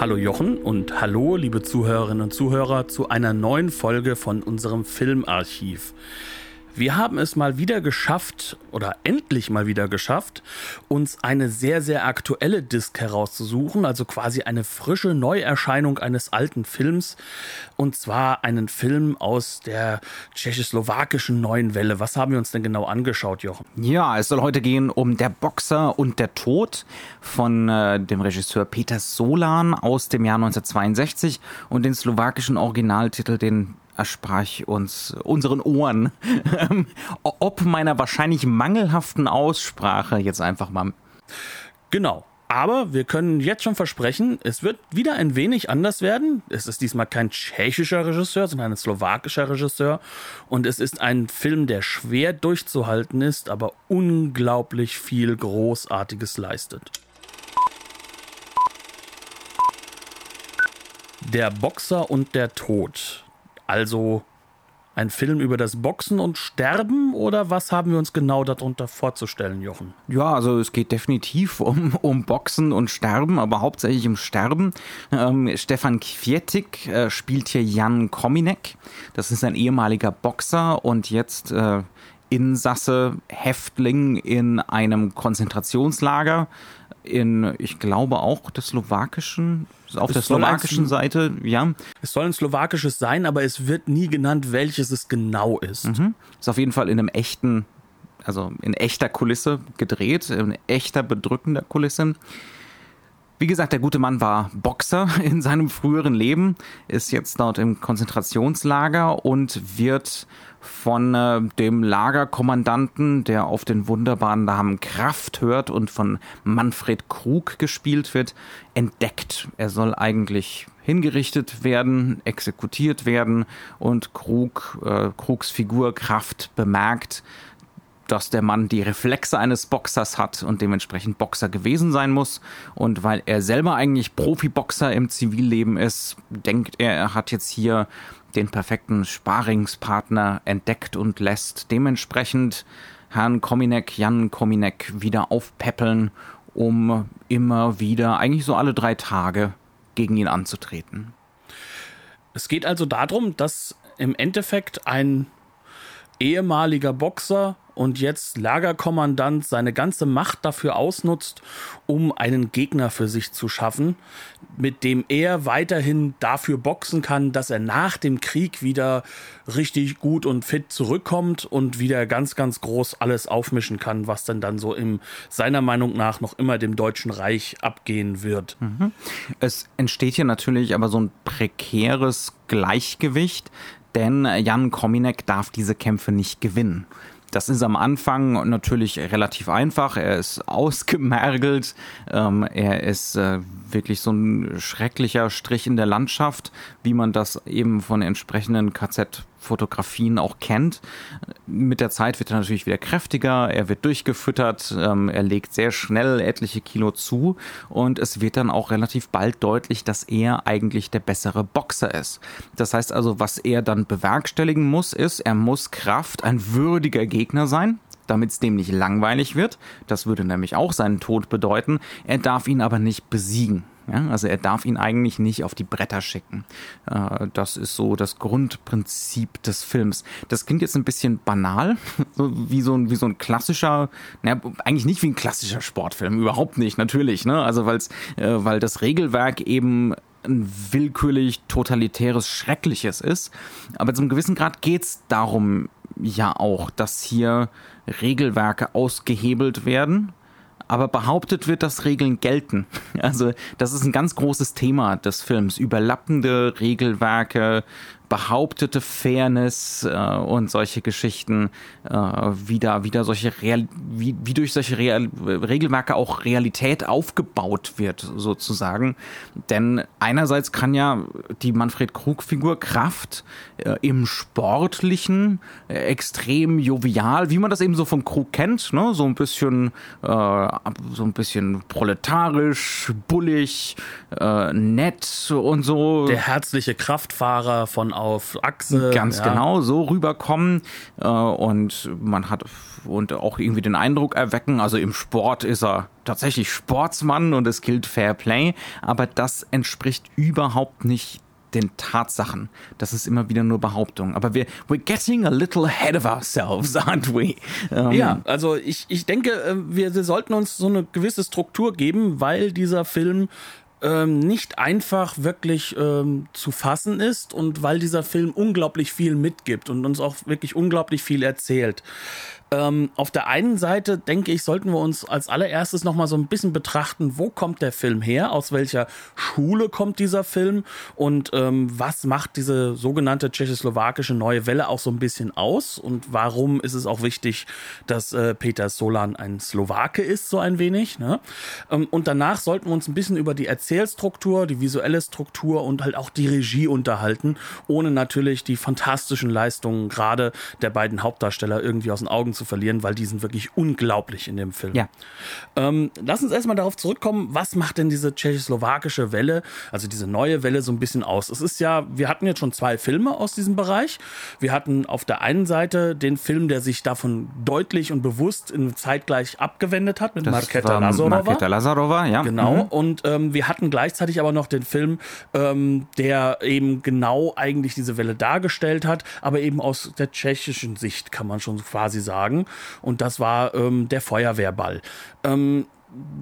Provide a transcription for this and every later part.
Hallo Jochen und hallo liebe Zuhörerinnen und Zuhörer zu einer neuen Folge von unserem Filmarchiv. Wir haben es mal wieder geschafft oder endlich mal wieder geschafft, uns eine sehr, sehr aktuelle Disc herauszusuchen, also quasi eine frische Neuerscheinung eines alten Films und zwar einen Film aus der tschechoslowakischen neuen Welle. Was haben wir uns denn genau angeschaut, Jochen? Ja, es soll heute gehen um Der Boxer und der Tod von äh, dem Regisseur Peter Solan aus dem Jahr 1962 und den slowakischen Originaltitel, den ersprach uns unseren Ohren, ähm, ob meiner wahrscheinlich mangelhaften Aussprache jetzt einfach mal. Genau. Aber wir können jetzt schon versprechen, es wird wieder ein wenig anders werden. Es ist diesmal kein tschechischer Regisseur, sondern ein slowakischer Regisseur. Und es ist ein Film, der schwer durchzuhalten ist, aber unglaublich viel Großartiges leistet. Der Boxer und der Tod. Also ein Film über das Boxen und Sterben oder was haben wir uns genau darunter vorzustellen, Jochen? Ja, also es geht definitiv um, um Boxen und Sterben, aber hauptsächlich um Sterben. Ähm, Stefan Kvietik äh, spielt hier Jan Kominek. Das ist ein ehemaliger Boxer und jetzt äh, Insasse, Häftling in einem Konzentrationslager in, ich glaube auch der slowakischen, auf es der slowakischen Seite, ja. Es soll ein slowakisches sein, aber es wird nie genannt, welches es genau ist. Mhm. Ist auf jeden Fall in einem echten, also in echter Kulisse gedreht, in echter bedrückender Kulisse. Wie gesagt, der gute Mann war Boxer in seinem früheren Leben, ist jetzt dort im Konzentrationslager und wird von äh, dem Lagerkommandanten, der auf den wunderbaren Namen Kraft hört und von Manfred Krug gespielt wird, entdeckt. Er soll eigentlich hingerichtet werden, exekutiert werden und Krug, äh, Krugs Figur Kraft bemerkt, dass der Mann die Reflexe eines Boxers hat und dementsprechend Boxer gewesen sein muss. Und weil er selber eigentlich Profiboxer im Zivilleben ist, denkt er, er hat jetzt hier den perfekten Sparingspartner entdeckt und lässt dementsprechend Herrn Kominek, Jan Kominek wieder aufpäppeln, um immer wieder, eigentlich so alle drei Tage, gegen ihn anzutreten. Es geht also darum, dass im Endeffekt ein ehemaliger Boxer und jetzt Lagerkommandant seine ganze Macht dafür ausnutzt, um einen Gegner für sich zu schaffen, mit dem er weiterhin dafür boxen kann, dass er nach dem Krieg wieder richtig gut und fit zurückkommt und wieder ganz, ganz groß alles aufmischen kann, was dann dann so im seiner Meinung nach noch immer dem Deutschen Reich abgehen wird. Mhm. Es entsteht hier natürlich aber so ein prekäres Gleichgewicht, denn Jan Kominek darf diese Kämpfe nicht gewinnen. Das ist am Anfang natürlich relativ einfach. Er ist ausgemergelt. Ähm, er ist äh, wirklich so ein schrecklicher Strich in der Landschaft, wie man das eben von entsprechenden KZ-Fotografien auch kennt. Mit der Zeit wird er natürlich wieder kräftiger. Er wird durchgefüttert. Ähm, er legt sehr schnell etliche Kilo zu. Und es wird dann auch relativ bald deutlich, dass er eigentlich der bessere Boxer ist. Das heißt also, was er dann bewerkstelligen muss, ist, er muss Kraft, ein würdiger Gegner sein, damit es dem nicht langweilig wird. Das würde nämlich auch seinen Tod bedeuten. Er darf ihn aber nicht besiegen. Ja, also er darf ihn eigentlich nicht auf die Bretter schicken. Äh, das ist so das Grundprinzip des Films. Das klingt jetzt ein bisschen banal, so wie so ein, wie so ein klassischer, naja, eigentlich nicht wie ein klassischer Sportfilm, überhaupt nicht, natürlich. Ne? Also weil's, äh, weil das Regelwerk eben ein willkürlich totalitäres, schreckliches ist. Aber zum gewissen Grad geht es darum ja auch, dass hier Regelwerke ausgehebelt werden, aber behauptet wird, dass Regeln gelten. Also das ist ein ganz großes Thema des Films. Überlappende Regelwerke, behauptete Fairness äh, und solche Geschichten äh, wieder, wieder solche Real, wie, wie durch solche Real, Regelwerke auch Realität aufgebaut wird, sozusagen. Denn einerseits kann ja die Manfred Krug-Figur Kraft äh, im Sportlichen äh, extrem jovial, wie man das eben so von Krug kennt, ne? so ein bisschen, äh, so ein bisschen proletarisch, bullig, äh, nett und so. Der herzliche Kraftfahrer von auf Achse. Ganz ja. genau, so rüberkommen äh, und man hat und auch irgendwie den Eindruck erwecken, also im Sport ist er tatsächlich Sportsmann und es gilt Fair Play, aber das entspricht überhaupt nicht den Tatsachen. Das ist immer wieder nur Behauptung. Aber wir, we're getting a little ahead of ourselves, aren't we? Ähm, ja, also ich, ich denke, äh, wir sollten uns so eine gewisse Struktur geben, weil dieser Film ähm, nicht einfach wirklich ähm, zu fassen ist und weil dieser Film unglaublich viel mitgibt und uns auch wirklich unglaublich viel erzählt. Ähm, auf der einen Seite denke ich, sollten wir uns als allererstes nochmal so ein bisschen betrachten, wo kommt der Film her, aus welcher Schule kommt dieser Film und ähm, was macht diese sogenannte tschechoslowakische neue Welle auch so ein bisschen aus und warum ist es auch wichtig, dass äh, Peter Solan ein Slowake ist, so ein wenig. Ne? Ähm, und danach sollten wir uns ein bisschen über die Erzählstruktur, die visuelle Struktur und halt auch die Regie unterhalten, ohne natürlich die fantastischen Leistungen gerade der beiden Hauptdarsteller irgendwie aus den Augen zu zu verlieren, weil die sind wirklich unglaublich in dem Film. Ja. Ähm, lass uns erstmal darauf zurückkommen, was macht denn diese tschechoslowakische Welle, also diese neue Welle so ein bisschen aus? Es ist ja, wir hatten jetzt schon zwei Filme aus diesem Bereich. Wir hatten auf der einen Seite den Film, der sich davon deutlich und bewusst in zeitgleich abgewendet hat mit Marketa Lazarova. Marketa Lazarova, ja. Genau. Mhm. Und ähm, wir hatten gleichzeitig aber noch den Film, ähm, der eben genau eigentlich diese Welle dargestellt hat, aber eben aus der tschechischen Sicht kann man schon quasi sagen sagen. Und das war ähm, der Feuerwehrball. Ähm,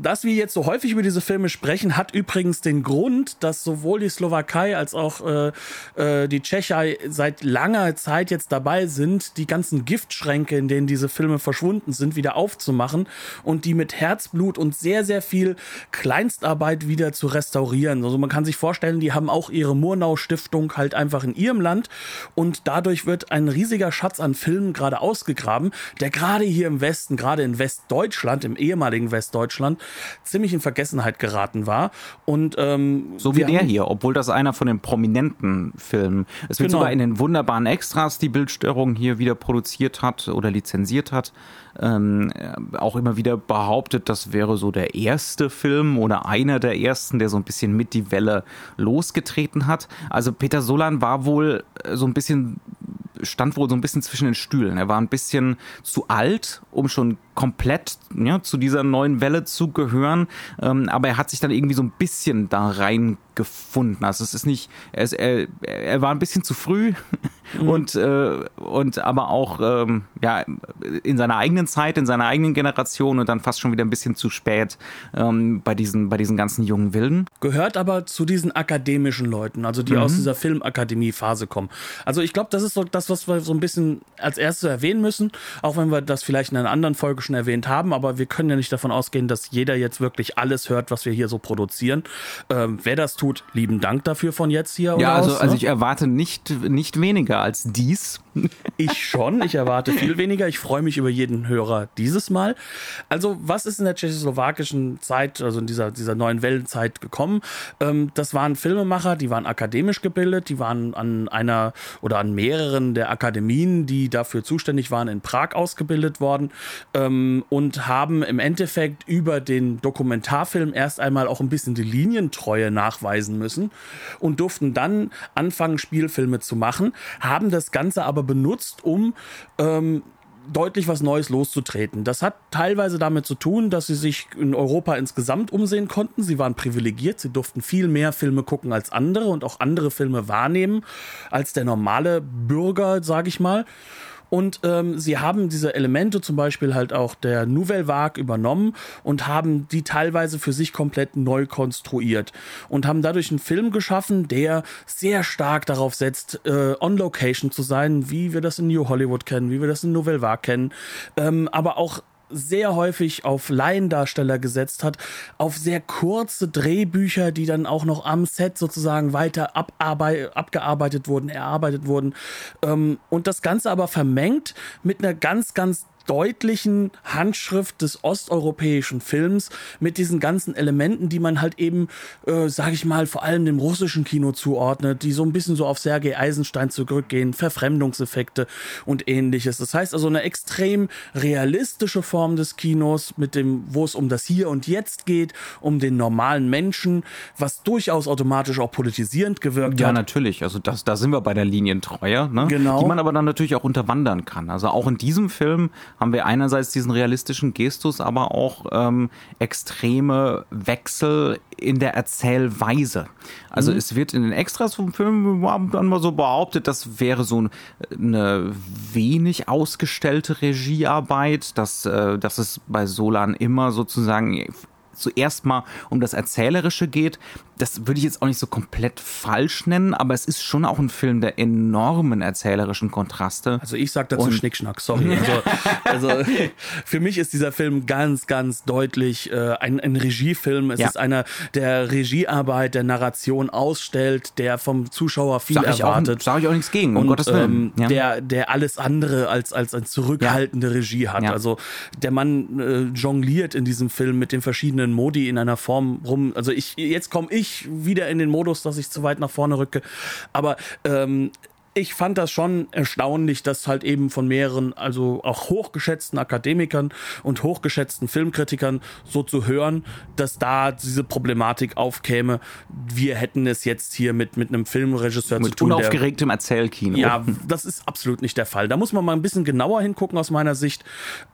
dass wir jetzt so häufig über diese Filme sprechen, hat übrigens den Grund, dass sowohl die Slowakei als auch äh, äh, die Tschechei seit langer Zeit jetzt dabei sind, die ganzen Giftschränke, in denen diese Filme verschwunden sind, wieder aufzumachen und die mit Herzblut und sehr, sehr viel Kleinstarbeit wieder zu restaurieren. Also man kann sich vorstellen, die haben auch ihre Murnau-Stiftung halt einfach in ihrem Land und dadurch wird ein riesiger Schatz an Filmen gerade ausgegraben, der gerade hier im Westen, gerade in Westdeutschland, im ehemaligen Westdeutschland, Deutschland ziemlich in Vergessenheit geraten war. Und ähm, so wie der hier, obwohl das einer von den prominenten Filmen. Es wird genau. sogar in den wunderbaren Extras die Bildstörung hier wieder produziert hat oder lizenziert hat. Ähm, auch immer wieder behauptet, das wäre so der erste Film oder einer der ersten, der so ein bisschen mit die Welle losgetreten hat. Also Peter Solan war wohl so ein bisschen stand wohl so ein bisschen zwischen den Stühlen. Er war ein bisschen zu alt, um schon komplett ja, zu dieser neuen Welle zu gehören, ähm, aber er hat sich dann irgendwie so ein bisschen da rein gefunden. Also es ist nicht, er, ist, er, er war ein bisschen zu früh mhm. und, äh, und aber auch ähm, ja, in seiner eigenen Zeit, in seiner eigenen Generation und dann fast schon wieder ein bisschen zu spät ähm, bei, diesen, bei diesen ganzen jungen Wilden. Gehört aber zu diesen akademischen Leuten, also die mhm. aus dieser Filmakademie-Phase kommen. Also ich glaube, das ist so das, was wir so ein bisschen als erstes erwähnen müssen, auch wenn wir das vielleicht in einer anderen Folge schon erwähnt haben, aber wir können ja nicht davon ausgehen, dass jeder jetzt wirklich alles hört, was wir hier so produzieren. Ähm, wer das tut, lieben Dank dafür von jetzt hier. Ja, also, aus, also ne? ich erwarte nicht, nicht weniger als dies. Ich schon, ich erwarte viel weniger. Ich freue mich über jeden Hörer dieses Mal. Also, was ist in der tschechoslowakischen Zeit, also in dieser, dieser neuen Wellenzeit gekommen? Ähm, das waren Filmemacher, die waren akademisch gebildet, die waren an einer oder an mehreren der Akademien, die dafür zuständig waren, in Prag ausgebildet worden ähm, und haben im Endeffekt über den Dokumentarfilm erst einmal auch ein bisschen die Linientreue nachweisen müssen und durften dann anfangen, Spielfilme zu machen, haben das Ganze aber benutzt, um ähm, deutlich was Neues loszutreten. Das hat teilweise damit zu tun, dass sie sich in Europa insgesamt umsehen konnten. Sie waren privilegiert, sie durften viel mehr Filme gucken als andere und auch andere Filme wahrnehmen als der normale Bürger, sage ich mal. Und ähm, sie haben diese Elemente zum Beispiel halt auch der Nouvelle Vague übernommen und haben die teilweise für sich komplett neu konstruiert und haben dadurch einen Film geschaffen, der sehr stark darauf setzt, äh, on Location zu sein, wie wir das in New Hollywood kennen, wie wir das in Nouvelle Vague kennen, ähm, aber auch sehr häufig auf Laiendarsteller gesetzt hat, auf sehr kurze Drehbücher, die dann auch noch am Set sozusagen weiter abgearbeitet wurden, erarbeitet wurden. Ähm, und das Ganze aber vermengt mit einer ganz, ganz deutlichen Handschrift des osteuropäischen Films mit diesen ganzen Elementen, die man halt eben, äh, sage ich mal, vor allem dem russischen Kino zuordnet, die so ein bisschen so auf Sergei Eisenstein zurückgehen, Verfremdungseffekte und ähnliches. Das heißt also eine extrem realistische Form des Kinos, mit dem, wo es um das Hier und Jetzt geht, um den normalen Menschen, was durchaus automatisch auch politisierend gewirkt ja, hat. Ja, natürlich. Also das, da sind wir bei der Linientreue, ne? genau. die man aber dann natürlich auch unterwandern kann. Also auch in diesem Film haben wir einerseits diesen realistischen Gestus, aber auch ähm, extreme Wechsel in der Erzählweise. Also mhm. es wird in den Extras vom Film dann mal so behauptet, das wäre so eine wenig ausgestellte Regiearbeit, dass, äh, dass es bei Solan immer sozusagen zuerst mal um das Erzählerische geht. Das würde ich jetzt auch nicht so komplett falsch nennen, aber es ist schon auch ein Film der enormen erzählerischen Kontraste. Also ich sag dazu Und Schnickschnack, sorry. Also, also, für mich ist dieser Film ganz, ganz deutlich äh, ein, ein Regiefilm. Es ja. ist einer, der Regiearbeit, der Narration ausstellt, der vom Zuschauer viel sag erwartet. Sag ich auch nichts gegen, um Und, Gottes Willen. Ähm, ja. der, der alles andere als, als eine zurückhaltende ja. Regie hat. Also der Mann äh, jongliert in diesem Film mit den verschiedenen verschiedenen Modi in einer Form rum. Also ich, jetzt komme ich wieder in den Modus, dass ich zu weit nach vorne rücke. Aber ähm, ich fand das schon erstaunlich, dass halt eben von mehreren, also auch hochgeschätzten Akademikern und hochgeschätzten Filmkritikern so zu hören, dass da diese Problematik aufkäme. Wir hätten es jetzt hier mit, mit einem Filmregisseur mit zu tun. Mit unaufgeregtem Erzählkino. Ja, das ist absolut nicht der Fall. Da muss man mal ein bisschen genauer hingucken aus meiner Sicht,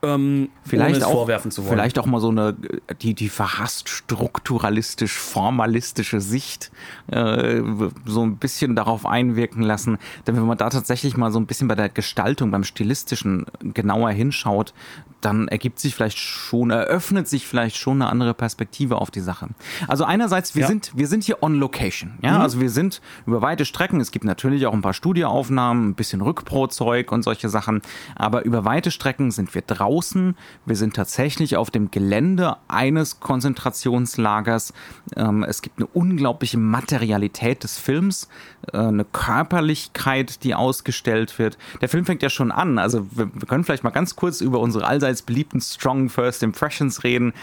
ähm, vielleicht auch, vorwerfen zu wollen. Vielleicht auch mal so eine, die, die verhasst strukturalistisch, formalistische Sicht äh, so ein bisschen darauf einwirken lassen denn wenn man da tatsächlich mal so ein bisschen bei der Gestaltung, beim Stilistischen genauer hinschaut, dann ergibt sich vielleicht schon, eröffnet sich vielleicht schon eine andere Perspektive auf die Sache. Also einerseits, wir ja. sind, wir sind hier on location, ja, mhm. also wir sind über weite Strecken, es gibt natürlich auch ein paar Studioaufnahmen, ein bisschen Rückprozeug und solche Sachen, aber über weite Strecken sind wir draußen, wir sind tatsächlich auf dem Gelände eines Konzentrationslagers, ähm, es gibt eine unglaubliche Materialität des Films, äh, eine Körperlichkeit, die ausgestellt wird. Der Film fängt ja schon an, also wir, wir können vielleicht mal ganz kurz über unsere allseits beliebten Strong First Impressions reden.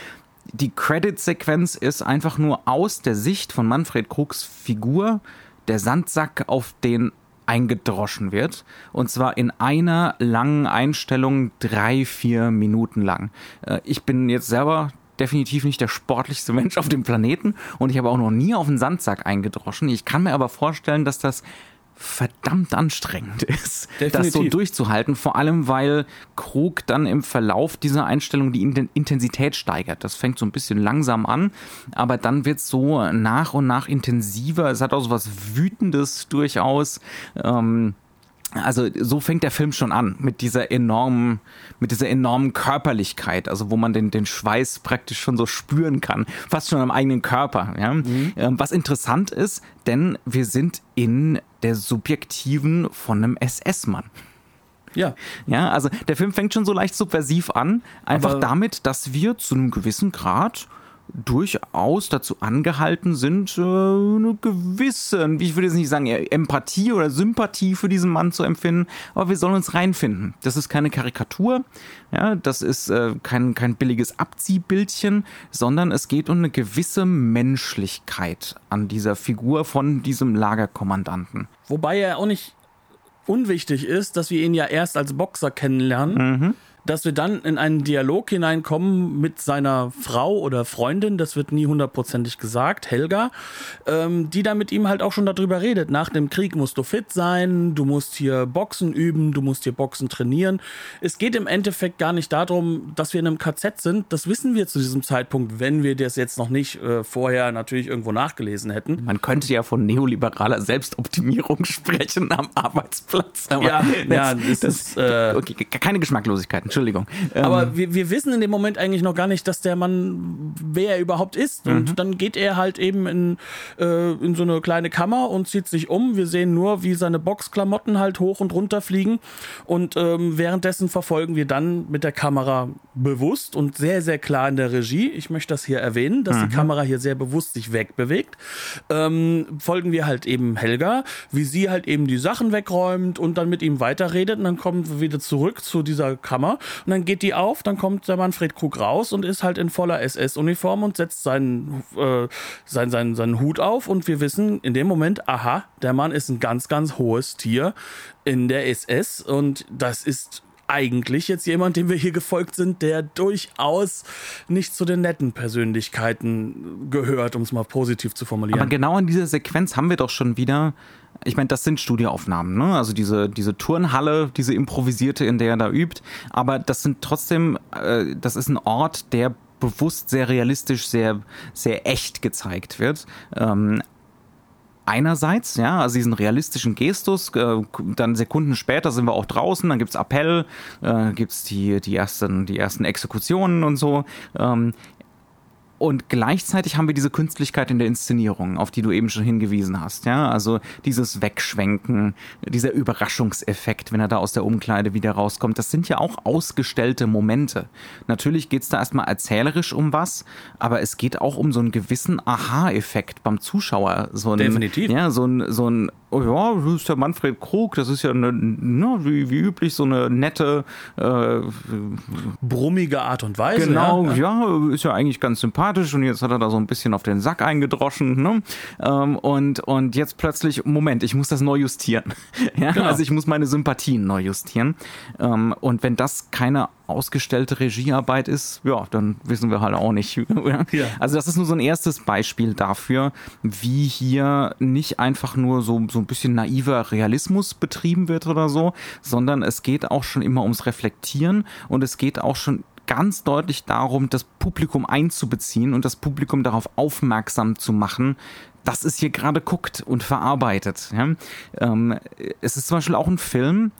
Die Credit-Sequenz ist einfach nur aus der Sicht von Manfred Krugs Figur der Sandsack, auf den eingedroschen wird. Und zwar in einer langen Einstellung, drei, vier Minuten lang. Äh, ich bin jetzt selber definitiv nicht der sportlichste Mensch auf dem Planeten und ich habe auch noch nie auf einen Sandsack eingedroschen. Ich kann mir aber vorstellen, dass das verdammt anstrengend ist, Definitiv. das so durchzuhalten. Vor allem, weil Krug dann im Verlauf dieser Einstellung die Intensität steigert. Das fängt so ein bisschen langsam an, aber dann wird es so nach und nach intensiver. Es hat auch so was Wütendes durchaus. Ähm, also so fängt der Film schon an mit dieser enormen, mit dieser enormen Körperlichkeit, also wo man den, den Schweiß praktisch schon so spüren kann, fast schon am eigenen Körper. Ja? Mhm. Ähm, was interessant ist, denn wir sind in der subjektiven von einem SS-Mann. Ja. Ja, also der Film fängt schon so leicht subversiv an, einfach Aber damit, dass wir zu einem gewissen Grad durchaus dazu angehalten sind, äh, eine gewisse, ich würde jetzt nicht sagen Empathie oder Sympathie für diesen Mann zu empfinden, aber wir sollen uns reinfinden. Das ist keine Karikatur, ja, das ist äh, kein, kein billiges Abziehbildchen, sondern es geht um eine gewisse Menschlichkeit an dieser Figur von diesem Lagerkommandanten. Wobei er auch nicht unwichtig ist, dass wir ihn ja erst als Boxer kennenlernen. Mhm dass wir dann in einen Dialog hineinkommen mit seiner Frau oder Freundin, das wird nie hundertprozentig gesagt, Helga, ähm, die dann mit ihm halt auch schon darüber redet. Nach dem Krieg musst du fit sein, du musst hier Boxen üben, du musst hier Boxen trainieren. Es geht im Endeffekt gar nicht darum, dass wir in einem KZ sind. Das wissen wir zu diesem Zeitpunkt, wenn wir das jetzt noch nicht äh, vorher natürlich irgendwo nachgelesen hätten. Man könnte ja von neoliberaler Selbstoptimierung sprechen am Arbeitsplatz. ja, ja, das, das ist äh, okay, keine Geschmacklosigkeiten. Entschuldigung. Aber ähm. wir, wir wissen in dem Moment eigentlich noch gar nicht, dass der Mann, wer er überhaupt ist. Und mhm. dann geht er halt eben in, äh, in so eine kleine Kammer und zieht sich um. Wir sehen nur, wie seine Boxklamotten halt hoch und runter fliegen. Und ähm, währenddessen verfolgen wir dann mit der Kamera bewusst und sehr, sehr klar in der Regie. Ich möchte das hier erwähnen, dass mhm. die Kamera hier sehr bewusst sich wegbewegt. Ähm, folgen wir halt eben Helga, wie sie halt eben die Sachen wegräumt und dann mit ihm weiterredet. Und dann kommen wir wieder zurück zu dieser Kammer. Und dann geht die auf, dann kommt der Manfred Krug raus und ist halt in voller SS-Uniform und setzt seinen, äh, seinen, seinen, seinen Hut auf. Und wir wissen in dem Moment, aha, der Mann ist ein ganz, ganz hohes Tier in der SS. Und das ist eigentlich jetzt jemand, dem wir hier gefolgt sind, der durchaus nicht zu den netten Persönlichkeiten gehört, um es mal positiv zu formulieren. Aber genau in dieser Sequenz haben wir doch schon wieder, ich meine, das sind Studioaufnahmen, ne? Also diese, diese Turnhalle, diese improvisierte, in der er da übt. Aber das sind trotzdem, äh, das ist ein Ort, der bewusst sehr realistisch, sehr, sehr echt gezeigt wird. Ähm, einerseits, ja, also diesen realistischen Gestus, äh, dann Sekunden später sind wir auch draußen, dann gibt's Appell, äh, gibt's die, die, ersten, die ersten Exekutionen und so. Ähm, und gleichzeitig haben wir diese Künstlichkeit in der Inszenierung, auf die du eben schon hingewiesen hast. Ja, also dieses Wegschwenken, dieser Überraschungseffekt, wenn er da aus der Umkleide wieder rauskommt, das sind ja auch ausgestellte Momente. Natürlich geht's da erstmal erzählerisch um was, aber es geht auch um so einen gewissen Aha-Effekt beim Zuschauer. So ein, Definitiv. Ja, so ein, so ein oh ja, das ist der Manfred Krug, das ist ja eine, ne, wie, wie üblich so eine nette, äh, brummige Art und Weise. Genau, ja. ja, ist ja eigentlich ganz sympathisch und jetzt hat er da so ein bisschen auf den Sack eingedroschen. Ne? Ähm, und, und jetzt plötzlich, Moment, ich muss das neu justieren. ja, genau. Also ich muss meine Sympathien neu justieren. Ähm, und wenn das keine ausgestellte Regiearbeit ist, ja, dann wissen wir halt auch nicht. ja. Also das ist nur so ein erstes Beispiel dafür, wie hier nicht einfach nur so, so ein bisschen naiver Realismus betrieben wird oder so, sondern es geht auch schon immer ums Reflektieren und es geht auch schon ganz deutlich darum, das Publikum einzubeziehen und das Publikum darauf aufmerksam zu machen, dass es hier gerade guckt und verarbeitet. Ja? Ähm, es ist zum Beispiel auch ein Film,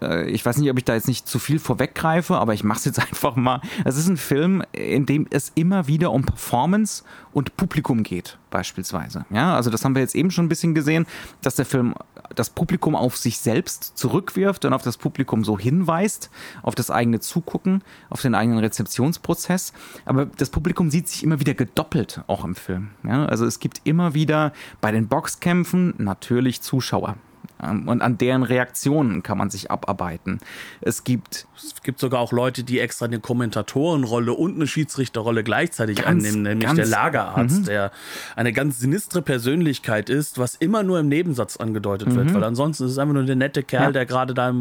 äh, ich weiß nicht, ob ich da jetzt nicht zu viel vorweggreife, aber ich mache es jetzt einfach mal. Es ist ein Film, in dem es immer wieder um Performance und Publikum geht, beispielsweise. Ja, also das haben wir jetzt eben schon ein bisschen gesehen, dass der Film das Publikum auf sich selbst zurückwirft und auf das Publikum so hinweist, auf das eigene Zugucken, auf den eigenen Rezeptionsprozess. Aber das Publikum sieht sich immer wieder gedoppelt auch im Film. Ja, also es gibt immer wieder bei den Boxkämpfen natürlich Zuschauer. Ähm, und an deren Reaktionen kann man sich abarbeiten. Es gibt. Es gibt sogar auch Leute, die extra eine Kommentatorenrolle und eine Schiedsrichterrolle gleichzeitig ganz, annehmen, nämlich ganz, der Lagerarzt, mhm. der eine ganz sinistre Persönlichkeit ist, was immer nur im Nebensatz angedeutet mhm. wird, weil ansonsten ist es einfach nur der nette Kerl, ja. der gerade da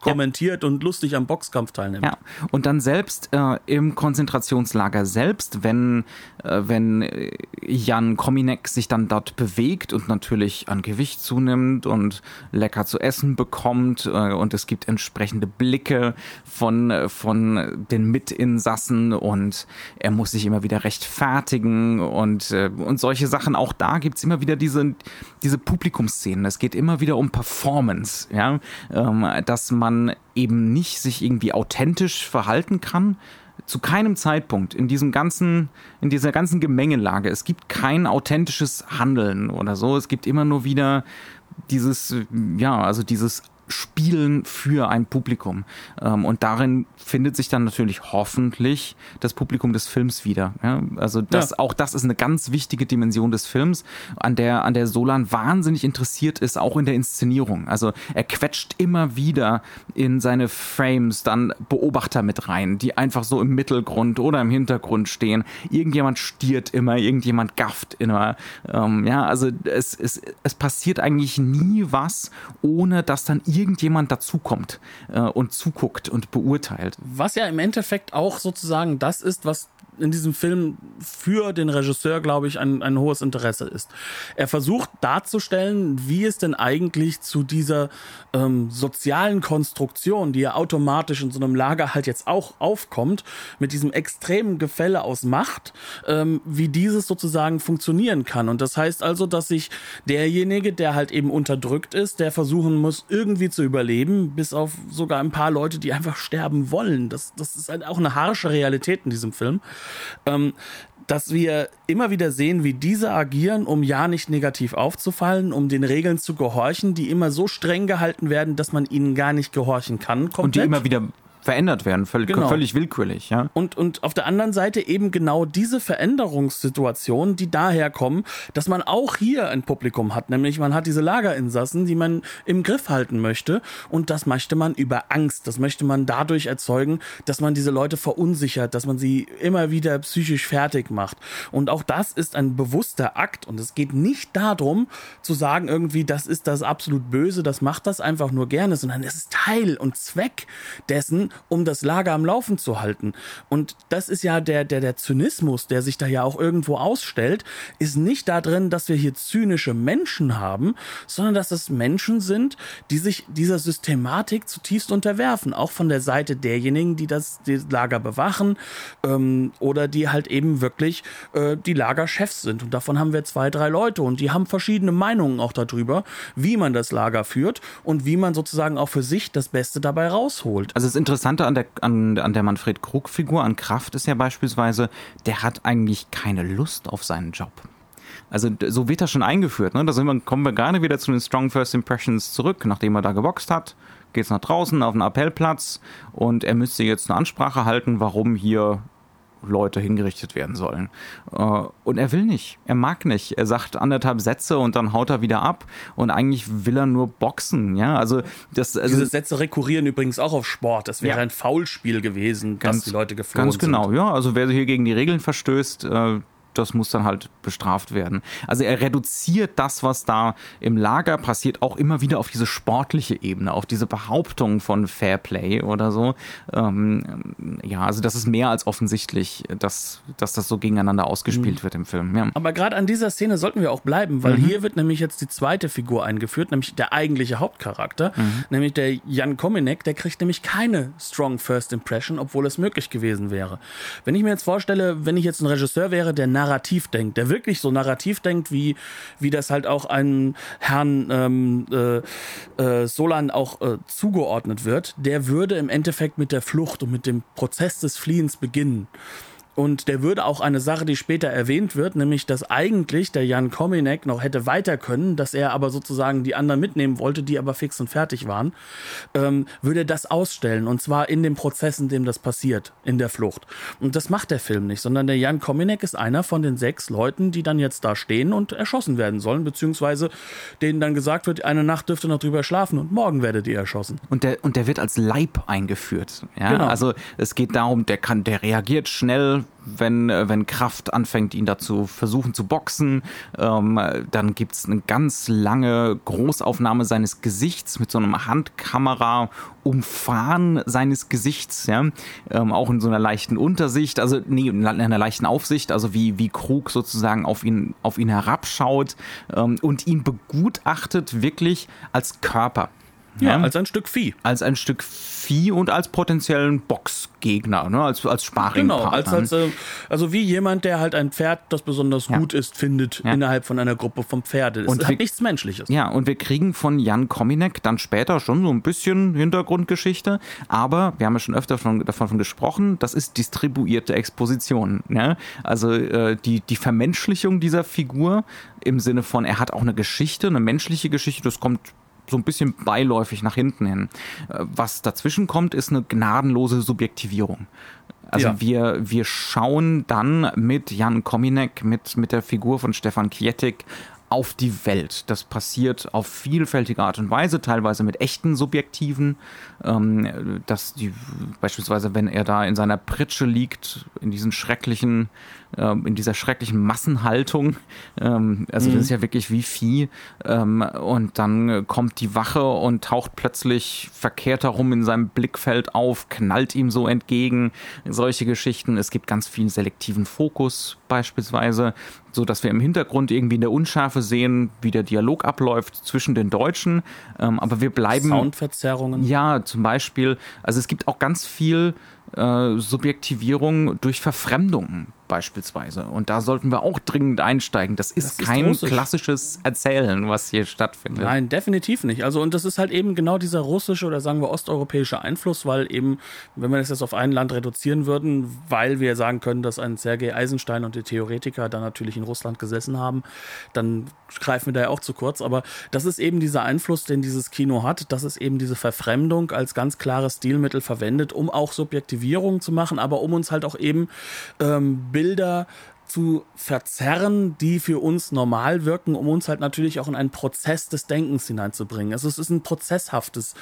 kommentiert ja. und lustig am Boxkampf teilnimmt. Ja, und dann selbst äh, im Konzentrationslager selbst, wenn, äh, wenn Jan Kominek sich dann dort bewegt und natürlich an Gewicht zunimmt und lecker zu essen bekommt äh, und es gibt entsprechende Blicke von, äh, von den Mitinsassen und er muss sich immer wieder rechtfertigen und, äh, und solche Sachen. Auch da gibt es immer wieder diese, diese Publikumsszenen. Es geht immer wieder um Performance, ja, ähm, dass man eben nicht sich irgendwie authentisch verhalten kann, zu keinem Zeitpunkt in diesem ganzen, in dieser ganzen Gemengelage, es gibt kein authentisches Handeln oder so. Es gibt immer nur wieder dieses, ja, also dieses Spielen für ein Publikum. Ähm, und darin findet sich dann natürlich hoffentlich das Publikum des Films wieder. Also das, ja. auch das ist eine ganz wichtige Dimension des Films, an der, an der Solan wahnsinnig interessiert ist, auch in der Inszenierung. Also er quetscht immer wieder in seine Frames dann Beobachter mit rein, die einfach so im Mittelgrund oder im Hintergrund stehen. Irgendjemand stiert immer, irgendjemand gafft immer. Ähm, ja, also es, es, es passiert eigentlich nie was, ohne dass dann irgendjemand dazukommt äh, und zuguckt und beurteilt. Was ja im Endeffekt auch sozusagen das ist, was in diesem Film für den Regisseur, glaube ich, ein, ein hohes Interesse ist. Er versucht darzustellen, wie es denn eigentlich zu dieser ähm, sozialen Konstruktion, die ja automatisch in so einem Lager halt jetzt auch aufkommt, mit diesem extremen Gefälle aus Macht, ähm, wie dieses sozusagen funktionieren kann. Und das heißt also, dass sich derjenige, der halt eben unterdrückt ist, der versuchen muss, irgendwie zu überleben, bis auf sogar ein paar Leute, die einfach sterben wollen. Das, das ist halt auch eine harsche Realität in diesem Film. Ähm, dass wir immer wieder sehen, wie diese agieren, um ja nicht negativ aufzufallen, um den Regeln zu gehorchen, die immer so streng gehalten werden, dass man ihnen gar nicht gehorchen kann. Komplett. Und die immer wieder verändert werden, völlig, genau. völlig willkürlich. Ja? Und, und auf der anderen Seite eben genau diese Veränderungssituationen, die daher kommen, dass man auch hier ein Publikum hat, nämlich man hat diese Lagerinsassen, die man im Griff halten möchte und das möchte man über Angst, das möchte man dadurch erzeugen, dass man diese Leute verunsichert, dass man sie immer wieder psychisch fertig macht. Und auch das ist ein bewusster Akt und es geht nicht darum zu sagen irgendwie, das ist das absolut Böse, das macht das einfach nur gerne, sondern es ist Teil und Zweck dessen, um das Lager am Laufen zu halten. Und das ist ja der, der, der Zynismus, der sich da ja auch irgendwo ausstellt, ist nicht da drin, dass wir hier zynische Menschen haben, sondern dass es Menschen sind, die sich dieser Systematik zutiefst unterwerfen. Auch von der Seite derjenigen, die das die Lager bewachen ähm, oder die halt eben wirklich äh, die Lagerchefs sind. Und davon haben wir zwei, drei Leute und die haben verschiedene Meinungen auch darüber, wie man das Lager führt und wie man sozusagen auch für sich das Beste dabei rausholt. Also es ist interessant, Interessante an der, an, an der Manfred Krug-Figur, an Kraft, ist ja beispielsweise, der hat eigentlich keine Lust auf seinen Job. Also so wird er schon eingeführt. Ne? Da wir, kommen wir gerade wieder zu den Strong First Impressions zurück, nachdem er da geboxt hat. Geht's nach draußen auf den Appellplatz und er müsste jetzt eine Ansprache halten, warum hier Leute hingerichtet werden sollen. Äh, und er will nicht. Er mag nicht. Er sagt anderthalb Sätze und dann haut er wieder ab. Und eigentlich will er nur boxen. Ja, also das. Also Diese Sätze rekurrieren übrigens auch auf Sport. Das wäre ja. ein Foulspiel gewesen, ganz, dass die Leute geflohen Ganz genau, sind. ja. Also wer hier gegen die Regeln verstößt, äh, das muss dann halt bestraft werden. Also er reduziert das, was da im Lager passiert, auch immer wieder auf diese sportliche Ebene, auf diese Behauptung von Fairplay oder so. Ähm, ja, also das ist mehr als offensichtlich, dass, dass das so gegeneinander ausgespielt mhm. wird im Film. Ja. Aber gerade an dieser Szene sollten wir auch bleiben, weil mhm. hier wird nämlich jetzt die zweite Figur eingeführt, nämlich der eigentliche Hauptcharakter, mhm. nämlich der Jan Kominek, der kriegt nämlich keine Strong First Impression, obwohl es möglich gewesen wäre. Wenn ich mir jetzt vorstelle, wenn ich jetzt ein Regisseur wäre, der nach narrativ denkt, der wirklich so narrativ denkt, wie, wie das halt auch einem Herrn ähm, äh, äh, Solan auch äh, zugeordnet wird, der würde im Endeffekt mit der Flucht und mit dem Prozess des Fliehens beginnen. Und der würde auch eine Sache, die später erwähnt wird, nämlich, dass eigentlich der Jan Kominek noch hätte weiter können, dass er aber sozusagen die anderen mitnehmen wollte, die aber fix und fertig waren, ähm, würde das ausstellen. Und zwar in dem Prozess, in dem das passiert, in der Flucht. Und das macht der Film nicht, sondern der Jan Kominek ist einer von den sechs Leuten, die dann jetzt da stehen und erschossen werden sollen, beziehungsweise denen dann gesagt wird, eine Nacht dürfte noch drüber schlafen und morgen werdet ihr erschossen. Und der, und der wird als Leib eingeführt. Ja? Genau. Also es geht darum, der kann, der reagiert schnell, wenn, äh, wenn Kraft anfängt, ihn dazu versuchen zu boxen. Ähm, dann gibt's eine ganz lange Großaufnahme seines Gesichts mit so einem Handkamera umfahren seines Gesichts, ja, ähm, auch in so einer leichten Untersicht, also nee, in einer leichten Aufsicht, also wie, wie Krug sozusagen auf ihn, auf ihn herabschaut ähm, und ihn begutachtet wirklich als Körper. Ja, ja, als ein Stück Vieh. Als ein Stück Vieh und als potenziellen Boxgegner, ne? als, als Sparringpartner. Genau, als, als, äh, also wie jemand, der halt ein Pferd, das besonders ja. gut ist, findet ja. innerhalb von einer Gruppe von Pferde. Das und ist halt nichts Menschliches. Ja, und wir kriegen von Jan Kominek dann später schon so ein bisschen Hintergrundgeschichte, aber wir haben ja schon öfter von, davon gesprochen, das ist distribuierte Exposition. Ne? Also äh, die, die Vermenschlichung dieser Figur im Sinne von, er hat auch eine Geschichte, eine menschliche Geschichte, das kommt so ein bisschen beiläufig nach hinten hin. Äh, was dazwischen kommt, ist eine gnadenlose Subjektivierung. Also ja. wir, wir schauen dann mit Jan Kominek, mit, mit der Figur von Stefan Kietek auf die Welt. Das passiert auf vielfältige Art und Weise, teilweise mit echten Subjektiven. Ähm, dass die, beispielsweise, wenn er da in seiner Pritsche liegt, in diesen schrecklichen ähm, in dieser schrecklichen Massenhaltung. Ähm, also mhm. das ist ja wirklich wie Vieh. Ähm, und dann kommt die Wache und taucht plötzlich verkehrt herum in seinem Blickfeld auf, knallt ihm so entgegen. Solche Geschichten. Es gibt ganz viel selektiven Fokus beispielsweise, so dass wir im Hintergrund irgendwie in der Unschärfe sehen, wie der Dialog abläuft zwischen den Deutschen. Ähm, aber wir bleiben. Soundverzerrungen. Ja, zum Beispiel. Also es gibt auch ganz viel äh, Subjektivierung durch Verfremdung beispielsweise. Und da sollten wir auch dringend einsteigen. Das ist, das ist kein Russisch. klassisches Erzählen, was hier stattfindet. Nein, definitiv nicht. Also, und das ist halt eben genau dieser russische oder sagen wir osteuropäische Einfluss, weil eben, wenn wir das jetzt auf ein Land reduzieren würden, weil wir sagen können, dass ein Sergei Eisenstein und die Theoretiker da natürlich in Russland gesessen haben, dann greifen wir da ja auch zu kurz. Aber das ist eben dieser Einfluss, den dieses Kino hat. Das ist eben diese Verfremdung als ganz klares Stilmittel verwendet, um auch Subjektivierung zu machen, aber um uns halt auch eben ähm, Bilder zu verzerren, die für uns normal wirken, um uns halt natürlich auch in einen Prozess des Denkens hineinzubringen. Also es ist ein prozesshaftes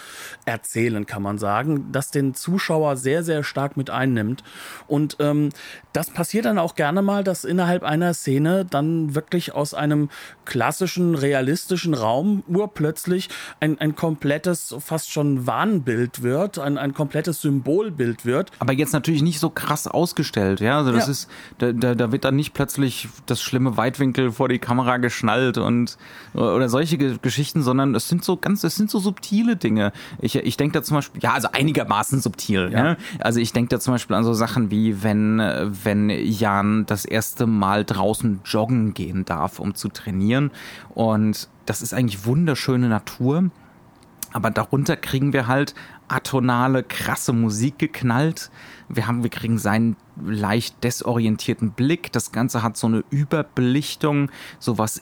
Erzählen, kann man sagen, das den Zuschauer sehr, sehr stark mit einnimmt. Und ähm, das passiert dann auch gerne mal, dass innerhalb einer Szene dann wirklich aus einem klassischen, realistischen Raum urplötzlich ein, ein komplettes, fast schon Wahnbild wird, ein, ein komplettes Symbolbild wird. Aber jetzt natürlich nicht so krass ausgestellt, ja. Also das ja. ist, da, da, da wird dann nicht plötzlich das schlimme Weitwinkel vor die Kamera geschnallt und oder solche Geschichten, sondern es sind so ganz, es sind so subtile Dinge. Ich, ich denke da zum Beispiel, ja, also einigermaßen subtil. Ja. ja? Also ich denke da zum Beispiel an so Sachen wie, wenn, wenn Jan das erste Mal draußen joggen gehen darf, um zu trainieren. Und das ist eigentlich wunderschöne Natur. Aber darunter kriegen wir halt atonale, krasse Musik geknallt. Wir haben, wir kriegen seinen leicht desorientierten Blick. Das Ganze hat so eine Überbelichtung, sowas,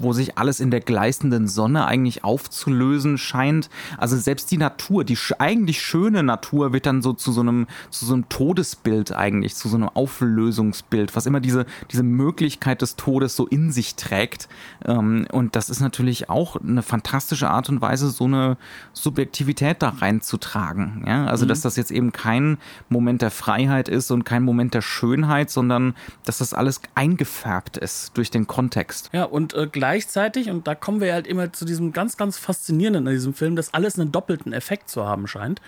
wo sich alles in der gleißenden Sonne eigentlich aufzulösen scheint. Also selbst die Natur, die eigentlich schöne Natur wird dann so zu so einem, zu so einem Todesbild eigentlich, zu so einem Auflösungsbild, was immer diese, diese Möglichkeit des Todes so in sich trägt. Ähm, und das ist natürlich auch eine fantastische Art und Weise, so eine Subjektivität da reinzutragen. Ja, also, mhm. dass das jetzt eben kein Moment der Freiheit ist und kein Moment der Schönheit, sondern dass das alles eingefärbt ist durch den Kontext. Ja, und äh, gleichzeitig, und da kommen wir halt immer zu diesem ganz, ganz faszinierenden in diesem Film, dass alles einen doppelten Effekt zu haben scheint.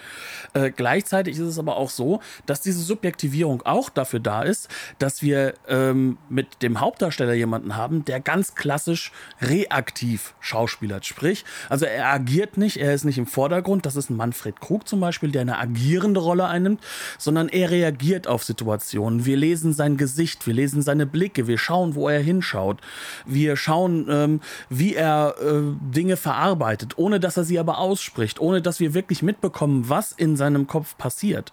Äh, gleichzeitig ist es aber auch so, dass diese Subjektivierung auch dafür da ist, dass wir ähm, mit dem Hauptdarsteller jemanden haben, der ganz klassisch reaktiv schauspielert. Sprich, also er agiert nicht, er ist nicht im Vordergrund, das ist ein Manfred Krug zum Beispiel, der eine agierende Rolle einnimmt, sondern er reagiert auf Situationen. Wir lesen sein Gesicht, wir lesen seine Blicke, wir schauen, wo er hinschaut. Wir schauen, ähm, wie er äh, Dinge verarbeitet, ohne dass er sie aber ausspricht, ohne dass wir wirklich mitbekommen, was in seinem Kopf passiert.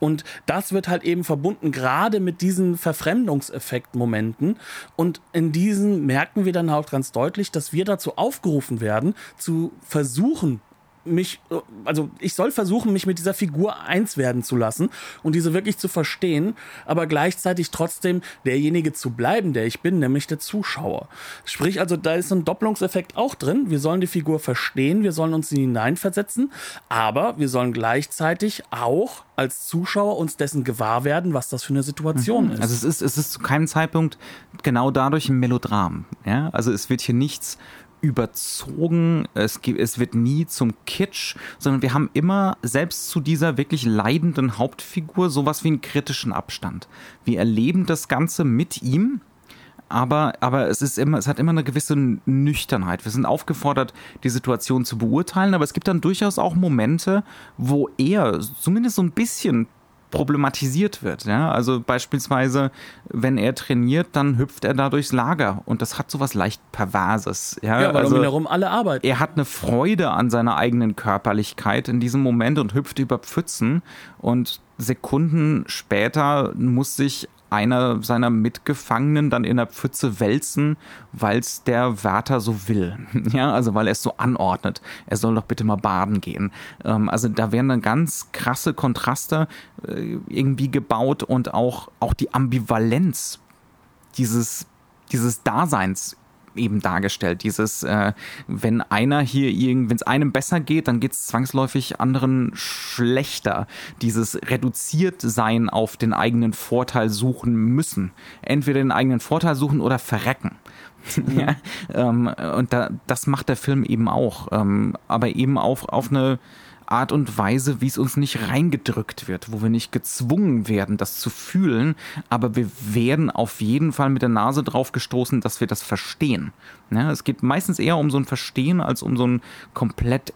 Und das wird halt eben verbunden gerade mit diesen Verfremdungseffekt-Momenten. Und in diesen merken wir dann auch ganz deutlich, dass wir dazu aufgerufen werden, zu versuchen, mich, also ich soll versuchen, mich mit dieser Figur eins werden zu lassen und diese wirklich zu verstehen, aber gleichzeitig trotzdem derjenige zu bleiben, der ich bin, nämlich der Zuschauer. Sprich, also da ist ein Doppelungseffekt auch drin. Wir sollen die Figur verstehen, wir sollen uns hineinversetzen, aber wir sollen gleichzeitig auch als Zuschauer uns dessen gewahr werden, was das für eine Situation mhm. ist. Also es ist, es ist zu keinem Zeitpunkt genau dadurch ein Melodram. Ja? Also es wird hier nichts überzogen, es, es wird nie zum Kitsch, sondern wir haben immer selbst zu dieser wirklich leidenden Hauptfigur sowas wie einen kritischen Abstand. Wir erleben das Ganze mit ihm, aber, aber es ist immer, es hat immer eine gewisse Nüchternheit. Wir sind aufgefordert, die Situation zu beurteilen, aber es gibt dann durchaus auch Momente, wo er zumindest so ein bisschen problematisiert wird. Ja? Also beispielsweise, wenn er trainiert, dann hüpft er da durchs Lager und das hat sowas leicht Perverses. Ja, ja weil also, um ihn herum alle arbeiten. Er hat eine Freude an seiner eigenen Körperlichkeit in diesem Moment und hüpft über Pfützen und Sekunden später muss sich einer seiner Mitgefangenen dann in der Pfütze wälzen, weil es der Wärter so will. Ja, also weil er es so anordnet. Er soll doch bitte mal baden gehen. Ähm, also da werden dann ganz krasse Kontraste äh, irgendwie gebaut und auch, auch die Ambivalenz dieses, dieses Daseins eben dargestellt. Dieses, äh, wenn einer hier wenn es einem besser geht, dann geht es zwangsläufig anderen schlechter. Dieses reduziert sein auf den eigenen Vorteil suchen müssen. Entweder den eigenen Vorteil suchen oder verrecken. Mhm. ja, ähm, und da, das macht der Film eben auch. Ähm, aber eben auf, auf eine Art und Weise, wie es uns nicht reingedrückt wird, wo wir nicht gezwungen werden, das zu fühlen, aber wir werden auf jeden Fall mit der Nase drauf gestoßen, dass wir das verstehen. Ja, es geht meistens eher um so ein Verstehen als um so ein komplett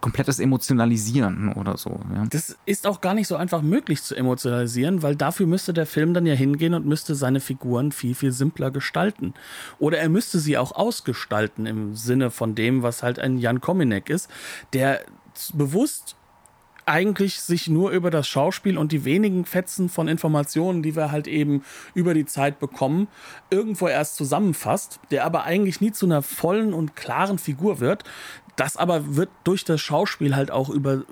komplettes Emotionalisieren oder so. Ja. Das ist auch gar nicht so einfach möglich zu emotionalisieren, weil dafür müsste der Film dann ja hingehen und müsste seine Figuren viel, viel simpler gestalten. Oder er müsste sie auch ausgestalten im Sinne von dem, was halt ein Jan Kominek ist, der bewusst eigentlich sich nur über das Schauspiel und die wenigen Fetzen von Informationen, die wir halt eben über die Zeit bekommen, irgendwo erst zusammenfasst, der aber eigentlich nie zu einer vollen und klaren Figur wird. Das aber wird durch das Schauspiel halt auch über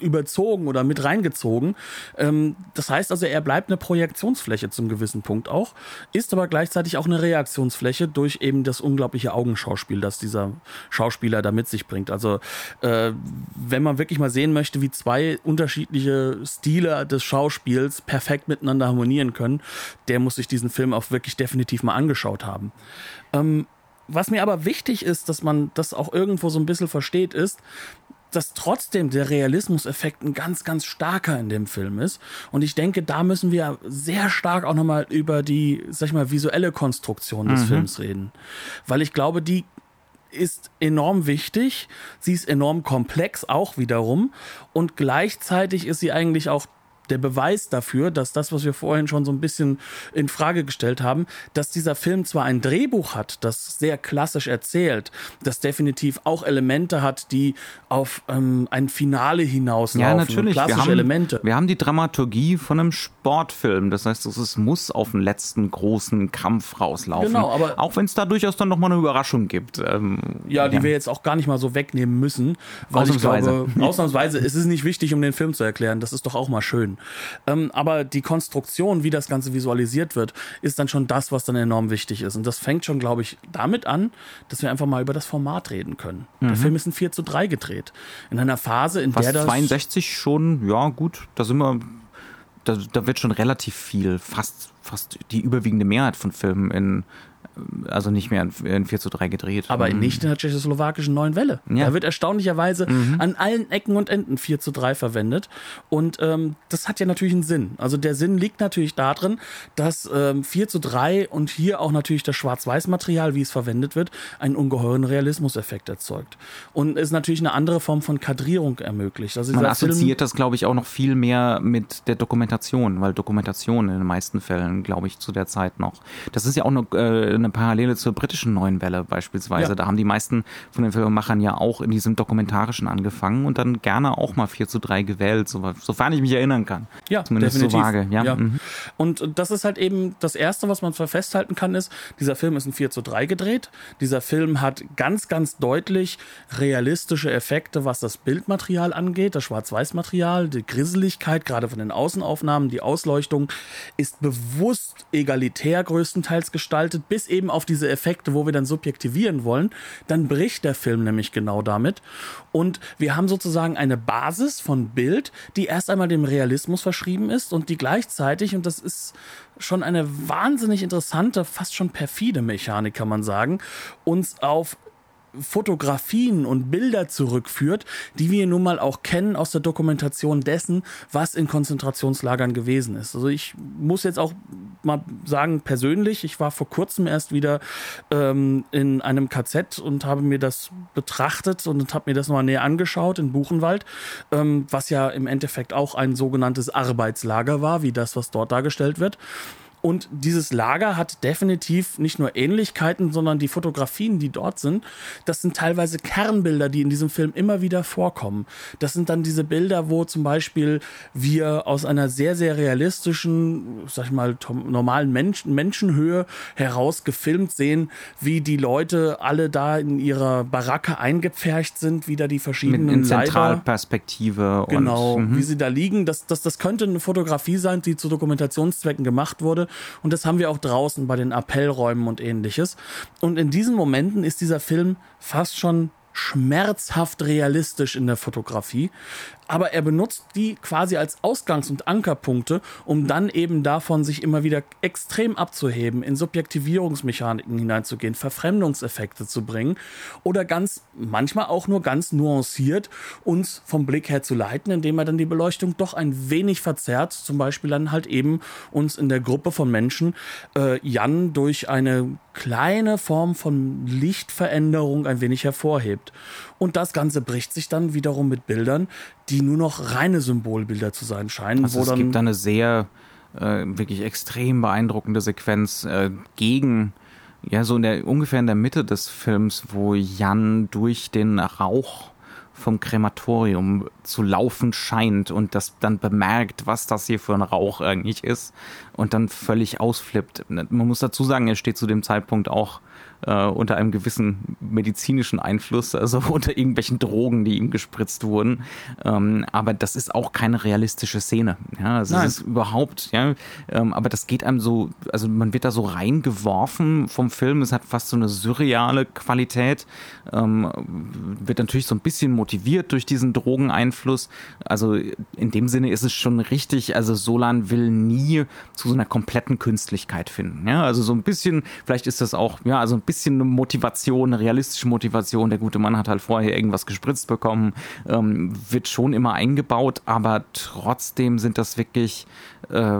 überzogen oder mit reingezogen. Ähm, das heißt also, er bleibt eine Projektionsfläche zum gewissen Punkt auch, ist aber gleichzeitig auch eine Reaktionsfläche durch eben das unglaubliche Augenschauspiel, das dieser Schauspieler da mit sich bringt. Also äh, wenn man wirklich mal sehen möchte, wie zwei unterschiedliche Stile des Schauspiels perfekt miteinander harmonieren können, der muss sich diesen Film auch wirklich definitiv mal angeschaut haben. Ähm, was mir aber wichtig ist, dass man das auch irgendwo so ein bisschen versteht, ist, dass trotzdem der Realismuseffekt ein ganz, ganz starker in dem Film ist. Und ich denke, da müssen wir sehr stark auch nochmal über die, sag ich mal, visuelle Konstruktion des mhm. Films reden. Weil ich glaube, die ist enorm wichtig. Sie ist enorm komplex auch wiederum. Und gleichzeitig ist sie eigentlich auch der Beweis dafür, dass das, was wir vorhin schon so ein bisschen in Frage gestellt haben, dass dieser Film zwar ein Drehbuch hat, das sehr klassisch erzählt, das definitiv auch Elemente hat, die auf ähm, ein Finale hinauslaufen. Ja, natürlich. Klassische wir haben, Elemente. Wir haben die Dramaturgie von einem Sportfilm. Das heißt, es muss auf den letzten großen Kampf rauslaufen. Genau, aber auch wenn es da durchaus dann nochmal eine Überraschung gibt. Ähm, ja, die ja. wir jetzt auch gar nicht mal so wegnehmen müssen, weil ausnahmsweise. ich glaube, ausnahmsweise ist es nicht wichtig, um den Film zu erklären. Das ist doch auch mal schön. Ähm, aber die Konstruktion, wie das Ganze visualisiert wird, ist dann schon das, was dann enorm wichtig ist. Und das fängt schon, glaube ich, damit an, dass wir einfach mal über das Format reden können. Mhm. Der Film ist in 4 zu 3 gedreht. In einer Phase, in Fast der das. 62 schon, ja, gut, da sind wir. Da, da wird schon relativ viel, fast, fast die überwiegende Mehrheit von Filmen in also nicht mehr in 4 zu 3 gedreht. Aber mhm. nicht in der tschechoslowakischen neuen Welle. Ja. Da wird erstaunlicherweise mhm. an allen Ecken und Enden 4 zu 3 verwendet. Und ähm, das hat ja natürlich einen Sinn. Also der Sinn liegt natürlich darin, dass ähm, 4 zu 3 und hier auch natürlich das Schwarz-Weiß-Material, wie es verwendet wird, einen ungeheuren Realismuseffekt erzeugt. Und es natürlich eine andere Form von Kadrierung ermöglicht. Also Man assoziiert Film das, glaube ich, auch noch viel mehr mit der Dokumentation, weil Dokumentation in den meisten Fällen, glaube ich, zu der Zeit noch. Das ist ja auch eine, äh, eine Parallele zur britischen Neuen Welle beispielsweise. Ja. Da haben die meisten von den Filmemachern ja auch in diesem Dokumentarischen angefangen und dann gerne auch mal 4 zu 3 gewählt, so, sofern ich mich erinnern kann. Ja, Zumindest definitiv. so vage. Ja. ja. Mhm. Und das ist halt eben das Erste, was man festhalten kann, ist, dieser Film ist in 4 zu 3 gedreht. Dieser Film hat ganz, ganz deutlich realistische Effekte, was das Bildmaterial angeht, das Schwarz-Weiß-Material, die Grisseligkeit, gerade von den Außenaufnahmen, die Ausleuchtung ist bewusst egalitär größtenteils gestaltet, bis eben auf diese Effekte, wo wir dann subjektivieren wollen, dann bricht der Film nämlich genau damit. Und wir haben sozusagen eine Basis von Bild, die erst einmal dem Realismus verschrieben ist und die gleichzeitig, und das ist schon eine wahnsinnig interessante, fast schon perfide Mechanik, kann man sagen, uns auf Fotografien und Bilder zurückführt, die wir nun mal auch kennen aus der Dokumentation dessen, was in Konzentrationslagern gewesen ist. Also ich muss jetzt auch mal sagen, persönlich, ich war vor kurzem erst wieder ähm, in einem KZ und habe mir das betrachtet und habe mir das nochmal näher angeschaut in Buchenwald, ähm, was ja im Endeffekt auch ein sogenanntes Arbeitslager war, wie das, was dort dargestellt wird. Und dieses Lager hat definitiv nicht nur Ähnlichkeiten, sondern die Fotografien, die dort sind, das sind teilweise Kernbilder, die in diesem Film immer wieder vorkommen. Das sind dann diese Bilder, wo zum Beispiel wir aus einer sehr, sehr realistischen, sag ich mal, normalen Menschen, Menschenhöhe heraus gefilmt sehen, wie die Leute alle da in ihrer Baracke eingepfercht sind, wie da die verschiedenen Mit in Zentralperspektive. Genau, und, wie sie da liegen. Das, das, das könnte eine Fotografie sein, die zu Dokumentationszwecken gemacht wurde Und das haben wir auch draußen bei den Appellräumen und ähnliches. Und in diesen Momenten ist dieser Film fast schon schmerzhaft realistisch in der Fotografie aber er benutzt die quasi als Ausgangs- und Ankerpunkte, um dann eben davon sich immer wieder extrem abzuheben, in Subjektivierungsmechaniken hineinzugehen, Verfremdungseffekte zu bringen oder ganz, manchmal auch nur ganz nuanciert uns vom Blick her zu leiten, indem er dann die Beleuchtung doch ein wenig verzerrt, zum Beispiel dann halt eben uns in der Gruppe von Menschen äh, Jan durch eine kleine Form von Lichtveränderung ein wenig hervorhebt. Und das Ganze bricht sich dann wiederum mit Bildern, die nur noch reine Symbolbilder zu sein scheinen. Also es gibt da eine sehr äh, wirklich extrem beeindruckende Sequenz äh, gegen ja so in der ungefähr in der Mitte des Films, wo Jan durch den Rauch vom Krematorium zu laufen scheint und das dann bemerkt, was das hier für ein Rauch eigentlich ist und dann völlig ausflippt. Man muss dazu sagen, er steht zu dem Zeitpunkt auch äh, unter einem gewissen medizinischen Einfluss, also unter irgendwelchen Drogen, die ihm gespritzt wurden. Ähm, aber das ist auch keine realistische Szene. Ja, also es ist überhaupt, ja, ähm, aber das geht einem so, also man wird da so reingeworfen vom Film. Es hat fast so eine surreale Qualität. Ähm, wird natürlich so ein bisschen motiviert durch diesen Drogeneinfluss. Also in dem Sinne ist es schon richtig. Also Solan will nie zu so einer kompletten Künstlichkeit finden. Ja, also so ein bisschen, vielleicht ist das auch, ja, also ein bisschen eine Motivation, eine realistische Motivation. Der gute Mann hat halt vorher irgendwas gespritzt bekommen, ähm, wird schon immer eingebaut, aber trotzdem sind das wirklich äh,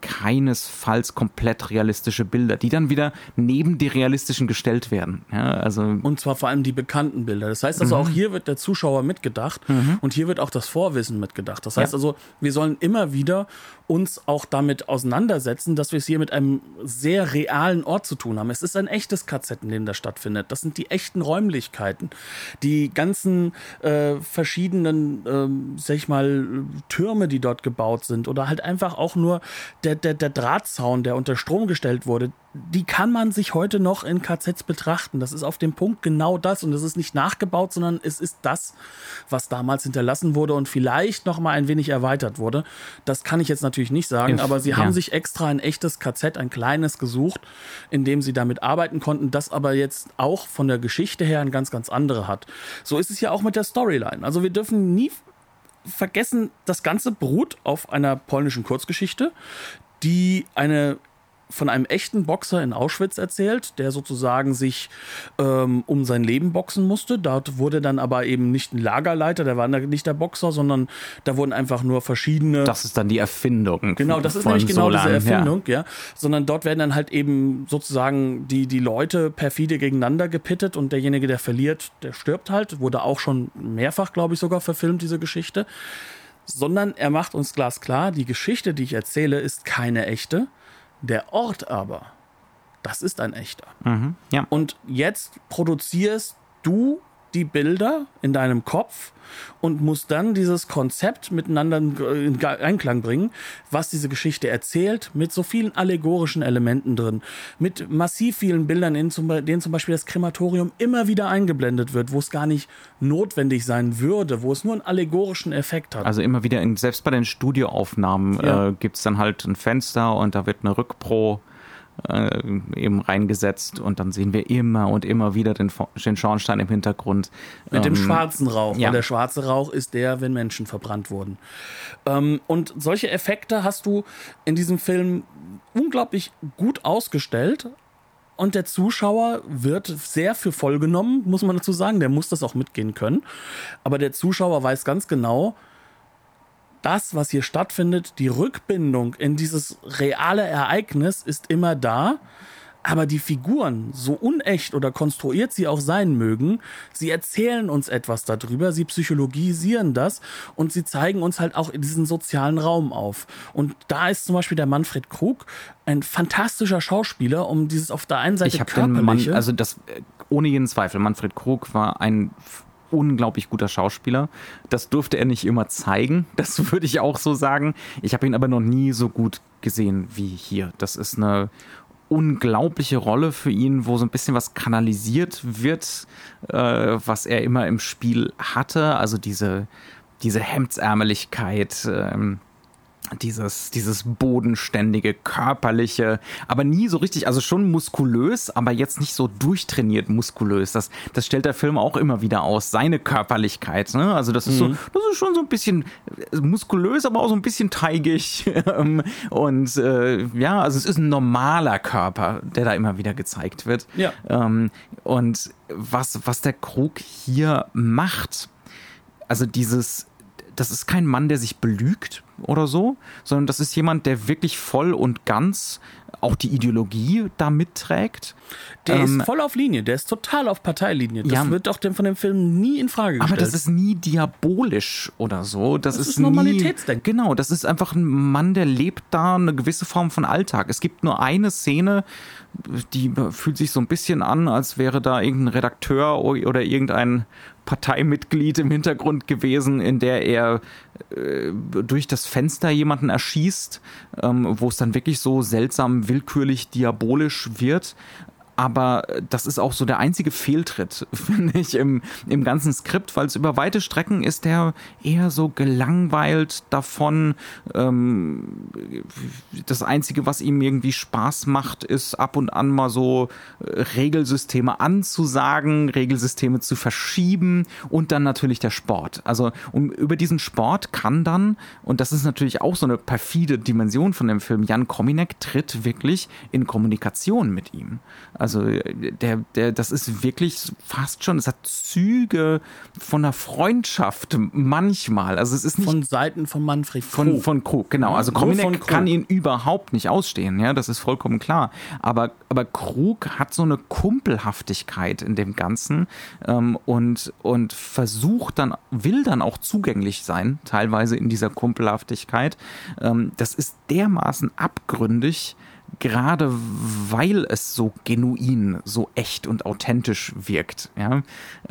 keinesfalls komplett realistische Bilder, die dann wieder neben die realistischen gestellt werden. Ja, also und zwar vor allem die bekannten Bilder. Das heißt also, mhm. auch hier wird der Zuschauer mitgedacht mhm. und hier wird auch das Vorwissen mitgedacht. Das heißt ja. also, wir sollen immer wieder uns auch damit auseinandersetzen, dass wir es hier mit einem sehr realen Ort zu tun haben. Es ist ein echtes KZ, in dem das stattfindet. Das sind die echten Räumlichkeiten. Die ganzen äh, verschiedenen, äh, sag ich mal, Türme, die dort gebaut sind oder halt einfach auch nur der, der, der Drahtzaun, der unter Strom gestellt wurde, die kann man sich heute noch in KZs betrachten. Das ist auf dem Punkt genau das und es ist nicht nachgebaut, sondern es ist das, was damals hinterlassen wurde und vielleicht noch mal ein wenig erweitert wurde. Das kann ich jetzt natürlich nicht sagen, aber sie ja. haben sich extra ein echtes KZ, ein kleines gesucht, in dem sie damit arbeiten konnten, das aber jetzt auch von der Geschichte her ein ganz, ganz andere hat. So ist es ja auch mit der Storyline. Also wir dürfen nie vergessen, das Ganze beruht auf einer polnischen Kurzgeschichte, die eine von einem echten Boxer in Auschwitz erzählt, der sozusagen sich ähm, um sein Leben boxen musste. Dort wurde dann aber eben nicht ein Lagerleiter, der war nicht der Boxer, sondern da wurden einfach nur verschiedene. Das ist dann die Erfindung. Genau, das ist nämlich genau Solan, diese Erfindung, ja. ja. Sondern dort werden dann halt eben sozusagen die, die Leute perfide gegeneinander gepittet und derjenige, der verliert, der stirbt halt. Wurde auch schon mehrfach, glaube ich, sogar verfilmt, diese Geschichte. Sondern er macht uns glasklar, die Geschichte, die ich erzähle, ist keine echte der Ort aber, das ist ein echter. Mhm, ja. Und jetzt produzierst du die Bilder in deinem Kopf und musst dann dieses Konzept miteinander in Einklang bringen, was diese Geschichte erzählt, mit so vielen allegorischen Elementen drin, mit massiv vielen Bildern, in denen zum Beispiel das Krematorium immer wieder eingeblendet wird, wo es gar nicht notwendig sein würde, wo es nur einen allegorischen Effekt hat. Also immer wieder, in, selbst bei den Studioaufnahmen ja. äh, gibt es dann halt ein Fenster und da wird eine Rückpro äh, eben reingesetzt und dann sehen wir immer und immer wieder den, den Schornstein im Hintergrund. Mit ähm, dem schwarzen Rauch. Ja. Und der schwarze Rauch ist der, wenn Menschen verbrannt wurden. Ähm, und solche Effekte hast du in diesem Film unglaublich gut ausgestellt. Und der Zuschauer wird sehr für voll genommen, muss man dazu sagen. Der muss das auch mitgehen können. Aber der Zuschauer weiß ganz genau, das, was hier stattfindet, die Rückbindung in dieses reale Ereignis ist immer da. Aber die Figuren, so unecht oder konstruiert sie auch sein mögen, sie erzählen uns etwas darüber, sie psychologisieren das und sie zeigen uns halt auch diesen sozialen Raum auf. Und da ist zum Beispiel der Manfred Krug ein fantastischer Schauspieler, um dieses auf der einen Seite ich körperliche... Den Mann, also das, äh, ohne jeden Zweifel, Manfred Krug war ein unglaublich guter Schauspieler. Das durfte er nicht immer zeigen, das würde ich auch so sagen. Ich habe ihn aber noch nie so gut gesehen wie hier. Das ist eine unglaubliche Rolle für ihn, wo so ein bisschen was kanalisiert wird, äh, was er immer im Spiel hatte. Also diese, diese Hemdsärmeligkeit, ähm, dieses, dieses bodenständige, körperliche, aber nie so richtig, also schon muskulös, aber jetzt nicht so durchtrainiert muskulös. Das, das stellt der Film auch immer wieder aus, seine Körperlichkeit. Ne? Also das ist mhm. so, das ist schon so ein bisschen muskulös, aber auch so ein bisschen teigig. Ähm, und äh, ja, also es ist ein normaler Körper, der da immer wieder gezeigt wird. Ja. Ähm, und was, was der Krug hier macht, also dieses, das ist kein Mann, der sich belügt oder so, sondern das ist jemand, der wirklich voll und ganz auch die Ideologie da mitträgt. Der ähm, ist voll auf Linie, der ist total auf Parteilinie. Das ja, wird doch von dem Film nie in Frage gestellt. Aber das ist nie diabolisch oder so. Das, das ist, ist Normalitätsdenken. Genau, das ist einfach ein Mann, der lebt da eine gewisse Form von Alltag. Es gibt nur eine Szene, die fühlt sich so ein bisschen an, als wäre da irgendein Redakteur oder irgendein Parteimitglied im Hintergrund gewesen, in der er äh, durch das Fenster jemanden erschießt, ähm, wo es dann wirklich so seltsam willkürlich diabolisch wird aber das ist auch so der einzige Fehltritt, finde ich, im, im ganzen Skript, weil es über weite Strecken ist der eher so gelangweilt davon. Ähm, das Einzige, was ihm irgendwie Spaß macht, ist ab und an mal so äh, Regelsysteme anzusagen, Regelsysteme zu verschieben und dann natürlich der Sport. Also um, über diesen Sport kann dann, und das ist natürlich auch so eine perfide Dimension von dem Film, Jan Kominek tritt wirklich in Kommunikation mit ihm. Also also der, der, das ist wirklich fast schon, es hat Züge von einer Freundschaft manchmal. Also es ist nicht von Seiten von Manfred Krug. Von, von Krug, genau. Also Kominek kann ihn überhaupt nicht ausstehen, ja, das ist vollkommen klar. Aber, aber Krug hat so eine Kumpelhaftigkeit in dem Ganzen ähm, und, und versucht dann, will dann auch zugänglich sein, teilweise in dieser Kumpelhaftigkeit. Ähm, das ist dermaßen abgründig, gerade weil es so genuin, so echt und authentisch wirkt. Ja?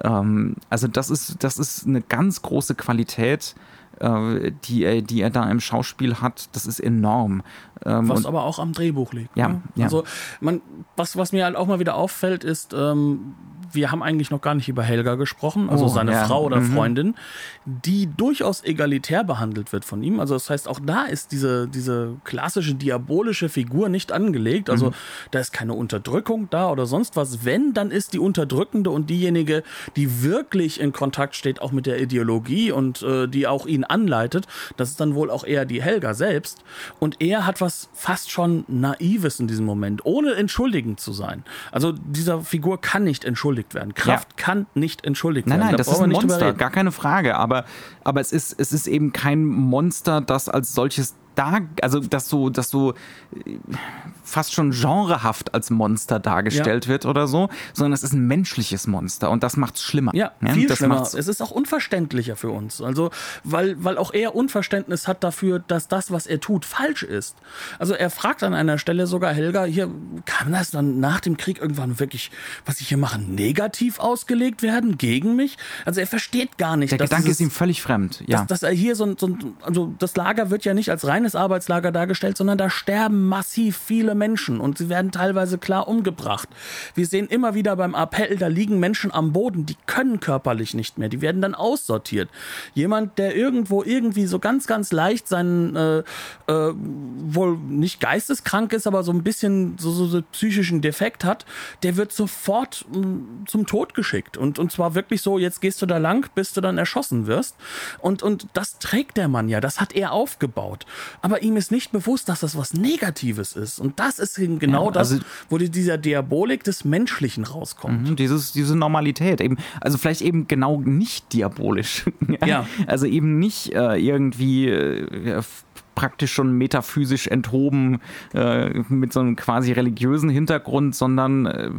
Ähm, also das ist, das ist eine ganz große Qualität, äh, die, er, die er da im Schauspiel hat. Das ist enorm. Ähm, was aber auch am Drehbuch liegt. Ja, ne? ja. Also man, was, was mir halt auch mal wieder auffällt, ist, ähm, wir haben eigentlich noch gar nicht über Helga gesprochen, also oh, seine ja. Frau oder mhm. Freundin, die durchaus egalitär behandelt wird von ihm. Also das heißt, auch da ist diese, diese klassische diabolische Figur nicht angelegt. Also mhm. da ist keine Unterdrückung da oder sonst was. Wenn, dann ist die Unterdrückende und diejenige, die wirklich in Kontakt steht, auch mit der Ideologie und äh, die auch ihn anleitet, das ist dann wohl auch eher die Helga selbst. Und er hat was fast schon Naives in diesem Moment, ohne entschuldigend zu sein. Also dieser Figur kann nicht entschuldigen entschuldigt werden. Kraft ja. kann nicht entschuldigt nein, werden. Nein, da das ist ein Monster, gar keine Frage. Aber, aber es, ist, es ist eben kein Monster, das als solches da, also dass so, dass so äh, fast schon genrehaft als Monster dargestellt ja. wird oder so, sondern es ist ein menschliches Monster und das macht es schlimmer. Ja, ja viel schlimmer. Es ist auch unverständlicher für uns. Also, weil, weil auch er Unverständnis hat dafür, dass das, was er tut, falsch ist. Also er fragt an einer Stelle sogar Helga, hier kann das dann nach dem Krieg irgendwann wirklich, was ich hier mache, negativ ausgelegt werden gegen mich? Also er versteht gar nicht. Der Gedanke ist ihm völlig fremd. Ja. Dass, dass er hier so, so also das Lager wird ja nicht als reines Arbeitslager dargestellt, sondern da sterben massiv viele Menschen und sie werden teilweise klar umgebracht. Wir sehen immer wieder beim Appell, da liegen Menschen am Boden, die können körperlich nicht mehr, die werden dann aussortiert. Jemand, der irgendwo irgendwie so ganz, ganz leicht seinen, äh, äh, wohl nicht geisteskrank ist, aber so ein bisschen so, so, so psychischen Defekt hat, der wird sofort äh, zum Tod geschickt. Und, und zwar wirklich so, jetzt gehst du da lang, bis du dann erschossen wirst. Und, und das trägt der Mann ja, das hat er aufgebaut. Aber ihm ist nicht bewusst, dass das was Negatives ist. Und das ist genau ja, das, also, wo dieser Diabolik des Menschlichen rauskommt. Mhm, dieses, diese Normalität eben. Also vielleicht eben genau nicht diabolisch. ja. Also eben nicht äh, irgendwie äh, praktisch schon metaphysisch enthoben äh, mit so einem quasi religiösen Hintergrund, sondern äh,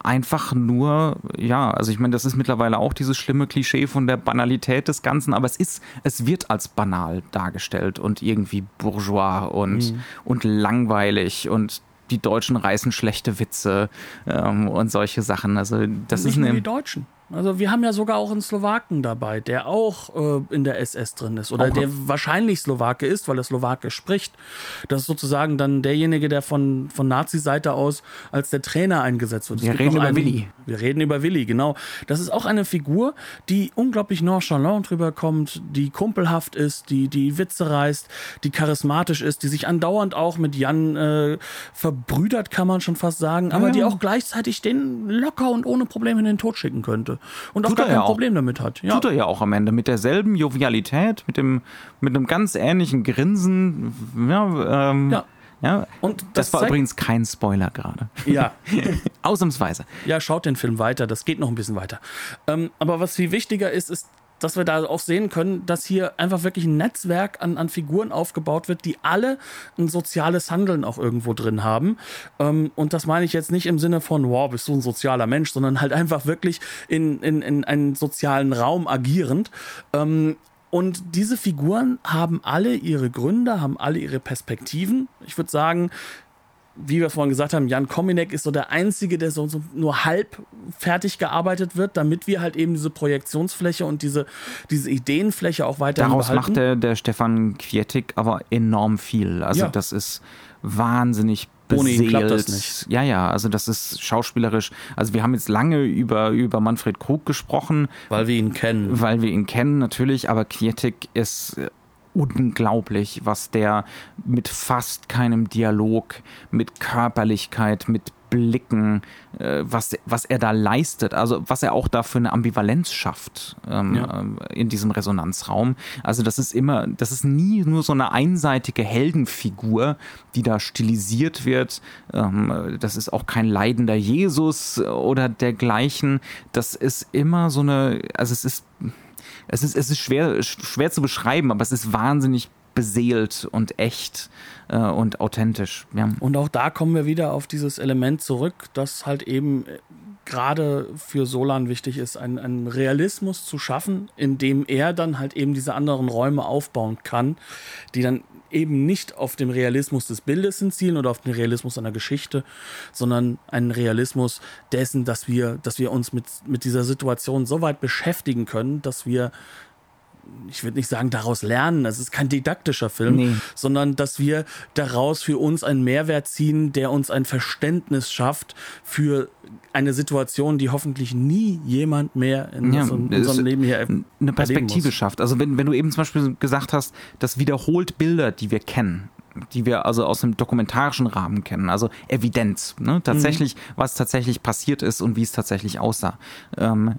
einfach nur, ja, also ich meine, das ist mittlerweile auch dieses schlimme Klischee von der Banalität des Ganzen, aber es ist, es wird als banal dargestellt und irgendwie bourgeois und, mhm. und langweilig und die Deutschen reißen schlechte Witze ähm, und solche Sachen. Also das Nicht ist eine, die Deutschen. Also wir haben ja sogar auch einen Slowaken dabei, der auch äh, in der SS drin ist oder Auch der wahrscheinlich Slowake ist, weil er Slowake spricht. Das ist sozusagen dann derjenige, der von, von Nazi-Seite aus als der Trainer eingesetzt wird. Es Wir reden über einen- Willi. Wir reden über Willi, genau. Das ist auch eine Figur, die unglaublich nonchalant drüber kommt, die kumpelhaft ist, die, die Witze reißt, die charismatisch ist, die sich andauernd auch mit Jan äh, verbrüdert, kann man schon fast sagen, aber Ja. die auch gleichzeitig den locker und ohne Probleme in den Tod schicken könnte. Und auch Tut gar er kein ja auch. Problem damit hat. Ja. Tut er ja auch am Ende mit derselben Jovialität, mit dem mit einem ganz ähnlichen Grinsen. Ja, ähm, Ja. ja. Und das, das war übrigens kein Spoiler gerade. Ja. Ausnahmsweise. Ja, schaut den Film weiter, das geht noch ein bisschen weiter. Ähm, aber was viel wichtiger ist, ist, dass wir da auch sehen können, dass hier einfach wirklich ein Netzwerk an, an Figuren aufgebaut wird, die alle ein soziales Handeln auch irgendwo drin haben. Ähm, und das meine ich jetzt nicht im Sinne von, wow, bist du ein sozialer Mensch, sondern halt einfach wirklich in, in, in einen sozialen Raum agierend. Ähm, und diese Figuren haben alle ihre Gründe, haben alle ihre Perspektiven. Ich würde sagen, wie wir vorhin gesagt haben, Jan Kominek ist so der Einzige, der so, so nur halb fertig gearbeitet wird, damit wir halt eben diese Projektionsfläche und diese, diese Ideenfläche auch weiterhin Daraus behalten. macht der, der Stefan Kvietik aber enorm viel. Also Ja. das ist wahnsinnig Ohne ihn klappt das nicht. Ja, ja, also das ist schauspielerisch. Also wir haben jetzt lange über, über Manfred Krug gesprochen, weil wir ihn kennen. weil wir ihn kennen natürlich, aber Kvietik ist unglaublich, was der mit fast keinem Dialog, mit Körperlichkeit, mit Blicken, äh, was, was er da leistet, also was er auch da für eine Ambivalenz schafft ähm, Ja. ähm, in diesem Resonanzraum. Also das ist immer, das ist nie nur so eine einseitige Heldenfigur, die da stilisiert wird. Ähm, das ist auch kein leidender Jesus oder dergleichen. Das ist immer so eine, also es ist es ist, es ist schwer, schwer zu beschreiben, aber es ist wahnsinnig beseelt und echt äh, und authentisch. Ja. Und auch da kommen wir wieder auf dieses Element zurück, das halt eben äh, gerade für Solan wichtig ist, einen, einen Realismus zu schaffen, in dem er dann halt eben diese anderen Räume aufbauen kann, die dann eben nicht auf dem Realismus des Bildes hinzielen oder auf den Realismus einer Geschichte, sondern einen Realismus dessen, dass wir, dass wir uns mit, mit dieser Situation so weit beschäftigen können, dass wir ich würde nicht sagen, daraus lernen. Es ist kein didaktischer Film, Nee. sondern dass wir daraus für uns einen Mehrwert ziehen, der uns ein Verständnis schafft für eine Situation, die hoffentlich nie jemand mehr in Ja, unserem, Leben hier eine Perspektive schafft. Also wenn, wenn du eben zum Beispiel gesagt hast, das wiederholt Bilder, die wir kennen, die wir also aus dem dokumentarischen Rahmen kennen, also Evidenz, ne? tatsächlich, was tatsächlich passiert ist und wie es tatsächlich aussah. Ähm,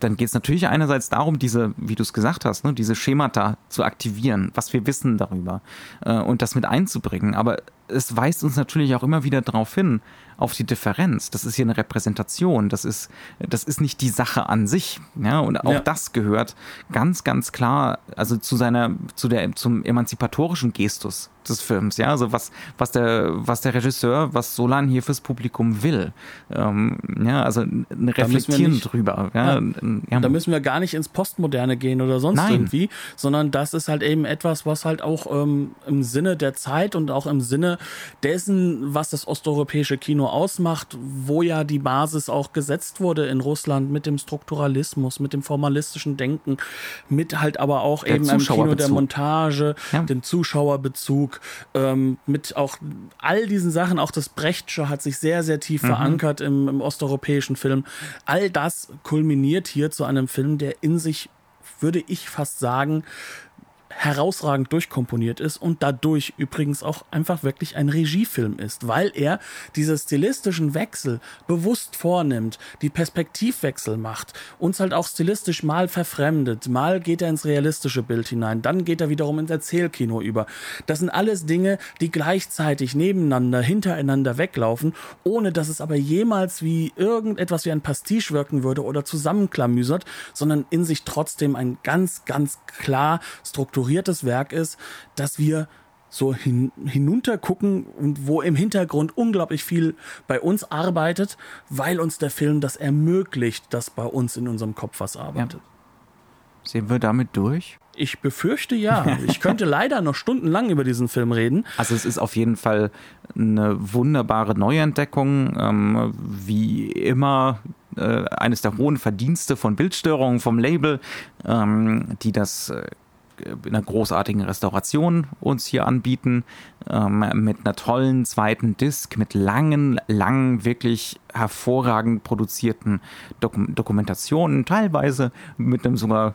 dann geht es natürlich einerseits darum, diese, wie du es gesagt hast, ne, diese Schemata zu aktivieren, was wir wissen darüber äh, und das mit einzubringen. Aber es weist uns natürlich auch immer wieder darauf hin, auf die Differenz. Das ist hier eine Repräsentation. Das ist, das ist nicht die Sache an sich. Ja, und auch Ja. das gehört ganz, ganz klar, also zu seiner, zu der, zum emanzipatorischen Gestus des Films. Ja, also was, was der, was der Regisseur, was Solan hier fürs Publikum will. Ähm, ja, also Reflektieren nicht- drüber. Ja, Ja. ja. Da müssen wir gar nicht ins Postmoderne gehen oder sonst Nein. irgendwie, sondern das ist halt eben etwas, was halt auch ähm, im Sinne der Zeit und auch im Sinne dessen, was das osteuropäische Kino ausmacht, wo ja die Basis auch gesetzt wurde in Russland mit dem Strukturalismus, mit dem formalistischen Denken, mit halt aber auch Der eben einem Kino der. Montage, Ja. dem Zuschauerbezug, ähm, mit auch all diesen Sachen, auch das Brechtsche hat sich sehr, sehr tief verankert im, im osteuropäischen Film. All das kulminiert hier zu einem Film, der in sich, würde ich fast sagen, herausragend durchkomponiert ist und dadurch übrigens auch einfach wirklich ein Regiefilm ist, weil er diese stilistischen Wechsel bewusst vornimmt, die Perspektivwechsel macht, uns halt auch stilistisch mal verfremdet, mal geht er ins realistische Bild hinein, dann geht er wiederum ins Erzählkino über. Das sind alles Dinge, die gleichzeitig nebeneinander, hintereinander weglaufen, ohne dass es aber jemals wie irgendetwas wie ein Pastiche wirken würde oder zusammenklamüsert, sondern in sich trotzdem ein ganz, ganz klar strukturiertes Werk ist, dass wir so hin, hinuntergucken und wo im Hintergrund unglaublich viel bei uns arbeitet, weil uns der Film das ermöglicht, dass bei uns in unserem Kopf was arbeitet. Sind wir damit durch? Ich befürchte ja. Ich könnte leider noch stundenlang über diesen Film reden. Also es ist auf jeden Fall eine wunderbare Neuentdeckung. Ähm, wie immer äh, eines der hohen Verdienste von Bildstörungen vom Label, ähm, die das äh, in einer großartigen Restauration uns hier anbieten, ähm, mit einer tollen zweiten Disc, mit langen, langen, wirklich hervorragend produzierten Dokum Dokumentationen, teilweise mit einem sogar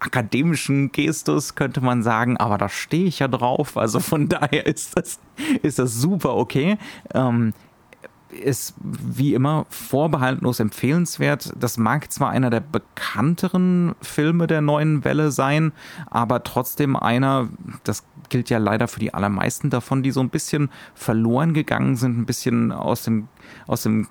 akademischen Gestus, könnte man sagen, aber da stehe ich ja drauf. Also von daher ist das, ist das super okay. Ähm, ist wie immer vorbehaltlos empfehlenswert. Das mag zwar einer der bekannteren Filme der neuen Welle sein, aber trotzdem einer, das gilt ja leider für die allermeisten davon, die so ein bisschen verloren gegangen sind, ein bisschen aus dem, aus dem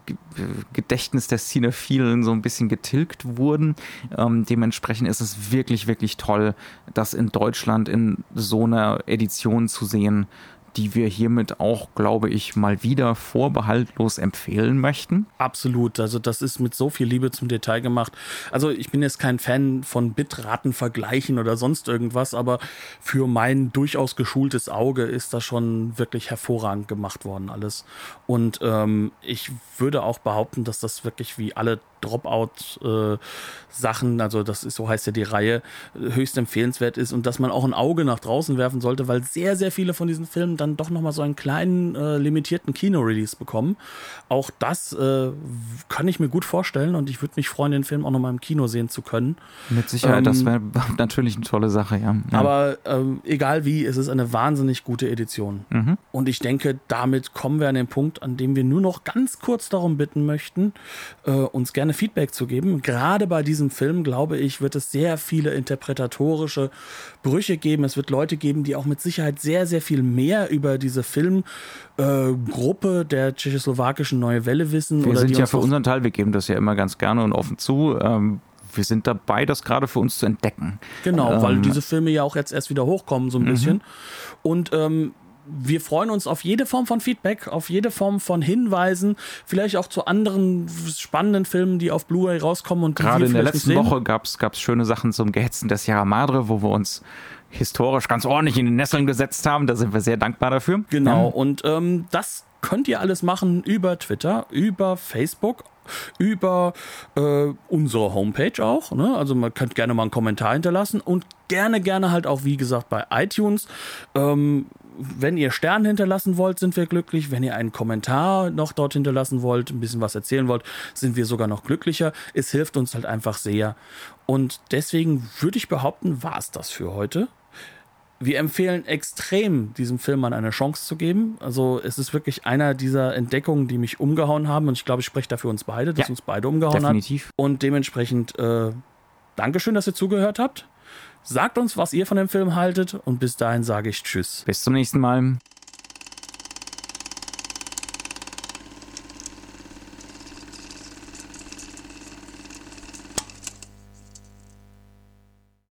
Gedächtnis der Cinephilen so ein bisschen getilgt wurden. Ähm, dementsprechend ist es wirklich, wirklich toll, das in Deutschland in so einer Edition zu sehen die wir hiermit auch, glaube ich, mal wieder vorbehaltlos empfehlen möchten. Absolut. Also das ist mit so viel Liebe zum Detail gemacht. Also ich bin jetzt kein Fan von Bitratenvergleichen oder sonst irgendwas, aber für mein durchaus geschultes Auge ist das schon wirklich hervorragend gemacht worden alles. Und ähm, ich würde auch behaupten, dass das wirklich wie alle Dropout-Sachen, äh, also das ist, so heißt ja die Reihe, höchst empfehlenswert ist und dass man auch ein Auge nach draußen werfen sollte, weil sehr, sehr viele von diesen Filmen dann doch nochmal so einen kleinen, äh, limitierten Kino-Release bekommen. Auch das äh, kann ich mir gut vorstellen und ich würde mich freuen, den Film auch nochmal im Kino sehen zu können. Mit Sicherheit, ähm, das wäre natürlich eine tolle Sache, ja. ja. Aber ähm, egal wie, es ist eine wahnsinnig gute Edition. Mhm. Und ich denke, damit kommen wir an den Punkt, an dem wir nur noch ganz kurz darum bitten möchten, äh, uns gerne gerne Feedback zu geben. Gerade bei diesem Film, glaube ich, wird es sehr viele interpretatorische Brüche geben. Es wird Leute geben, die auch mit Sicherheit sehr, sehr viel mehr über diese Filmgruppe äh, der tschechoslowakischen Neue Welle wissen. Wir sind ja für unseren Teil, wir geben das ja immer ganz gerne und offen zu. Ähm wir sind dabei, das gerade für uns zu entdecken. Genau, ähm, weil diese Filme ja auch jetzt erst wieder hochkommen, so ein mhm. bisschen. Und ähm, wir freuen uns auf jede Form von Feedback, auf jede Form von Hinweisen, vielleicht auch zu anderen spannenden Filmen, die auf Blu-ray rauskommen. Und Gerade in der letzten Woche gab es schöne Sachen zum Gehetzen des Sierra Madre, wo wir uns historisch ganz ordentlich in die Nesseln gesetzt haben. Da sind wir sehr dankbar dafür. Genau, ja. und ähm, das könnt ihr alles machen über Twitter, über Facebook, über äh, unsere Homepage auch. Ne? Also man könnt gerne mal einen Kommentar hinterlassen und gerne, gerne halt auch, wie gesagt, bei iTunes. Ähm, wenn ihr Sterne hinterlassen wollt, sind wir glücklich. Wenn ihr einen Kommentar noch dort hinterlassen wollt, ein bisschen was erzählen wollt, sind wir sogar noch glücklicher. Es hilft uns halt einfach sehr. Und deswegen würde ich behaupten, war es das für heute. Wir empfehlen extrem, diesem Film mal eine Chance zu geben. Also es ist wirklich einer dieser Entdeckungen, die mich umgehauen haben. Und ich glaube, ich spreche da für uns beide, dass ja, uns beide umgehauen definitiv. hat. Und dementsprechend äh, Dankeschön, dass ihr zugehört habt. Sagt uns, was ihr von dem Film haltet und bis dahin sage ich Tschüss. Bis zum nächsten Mal.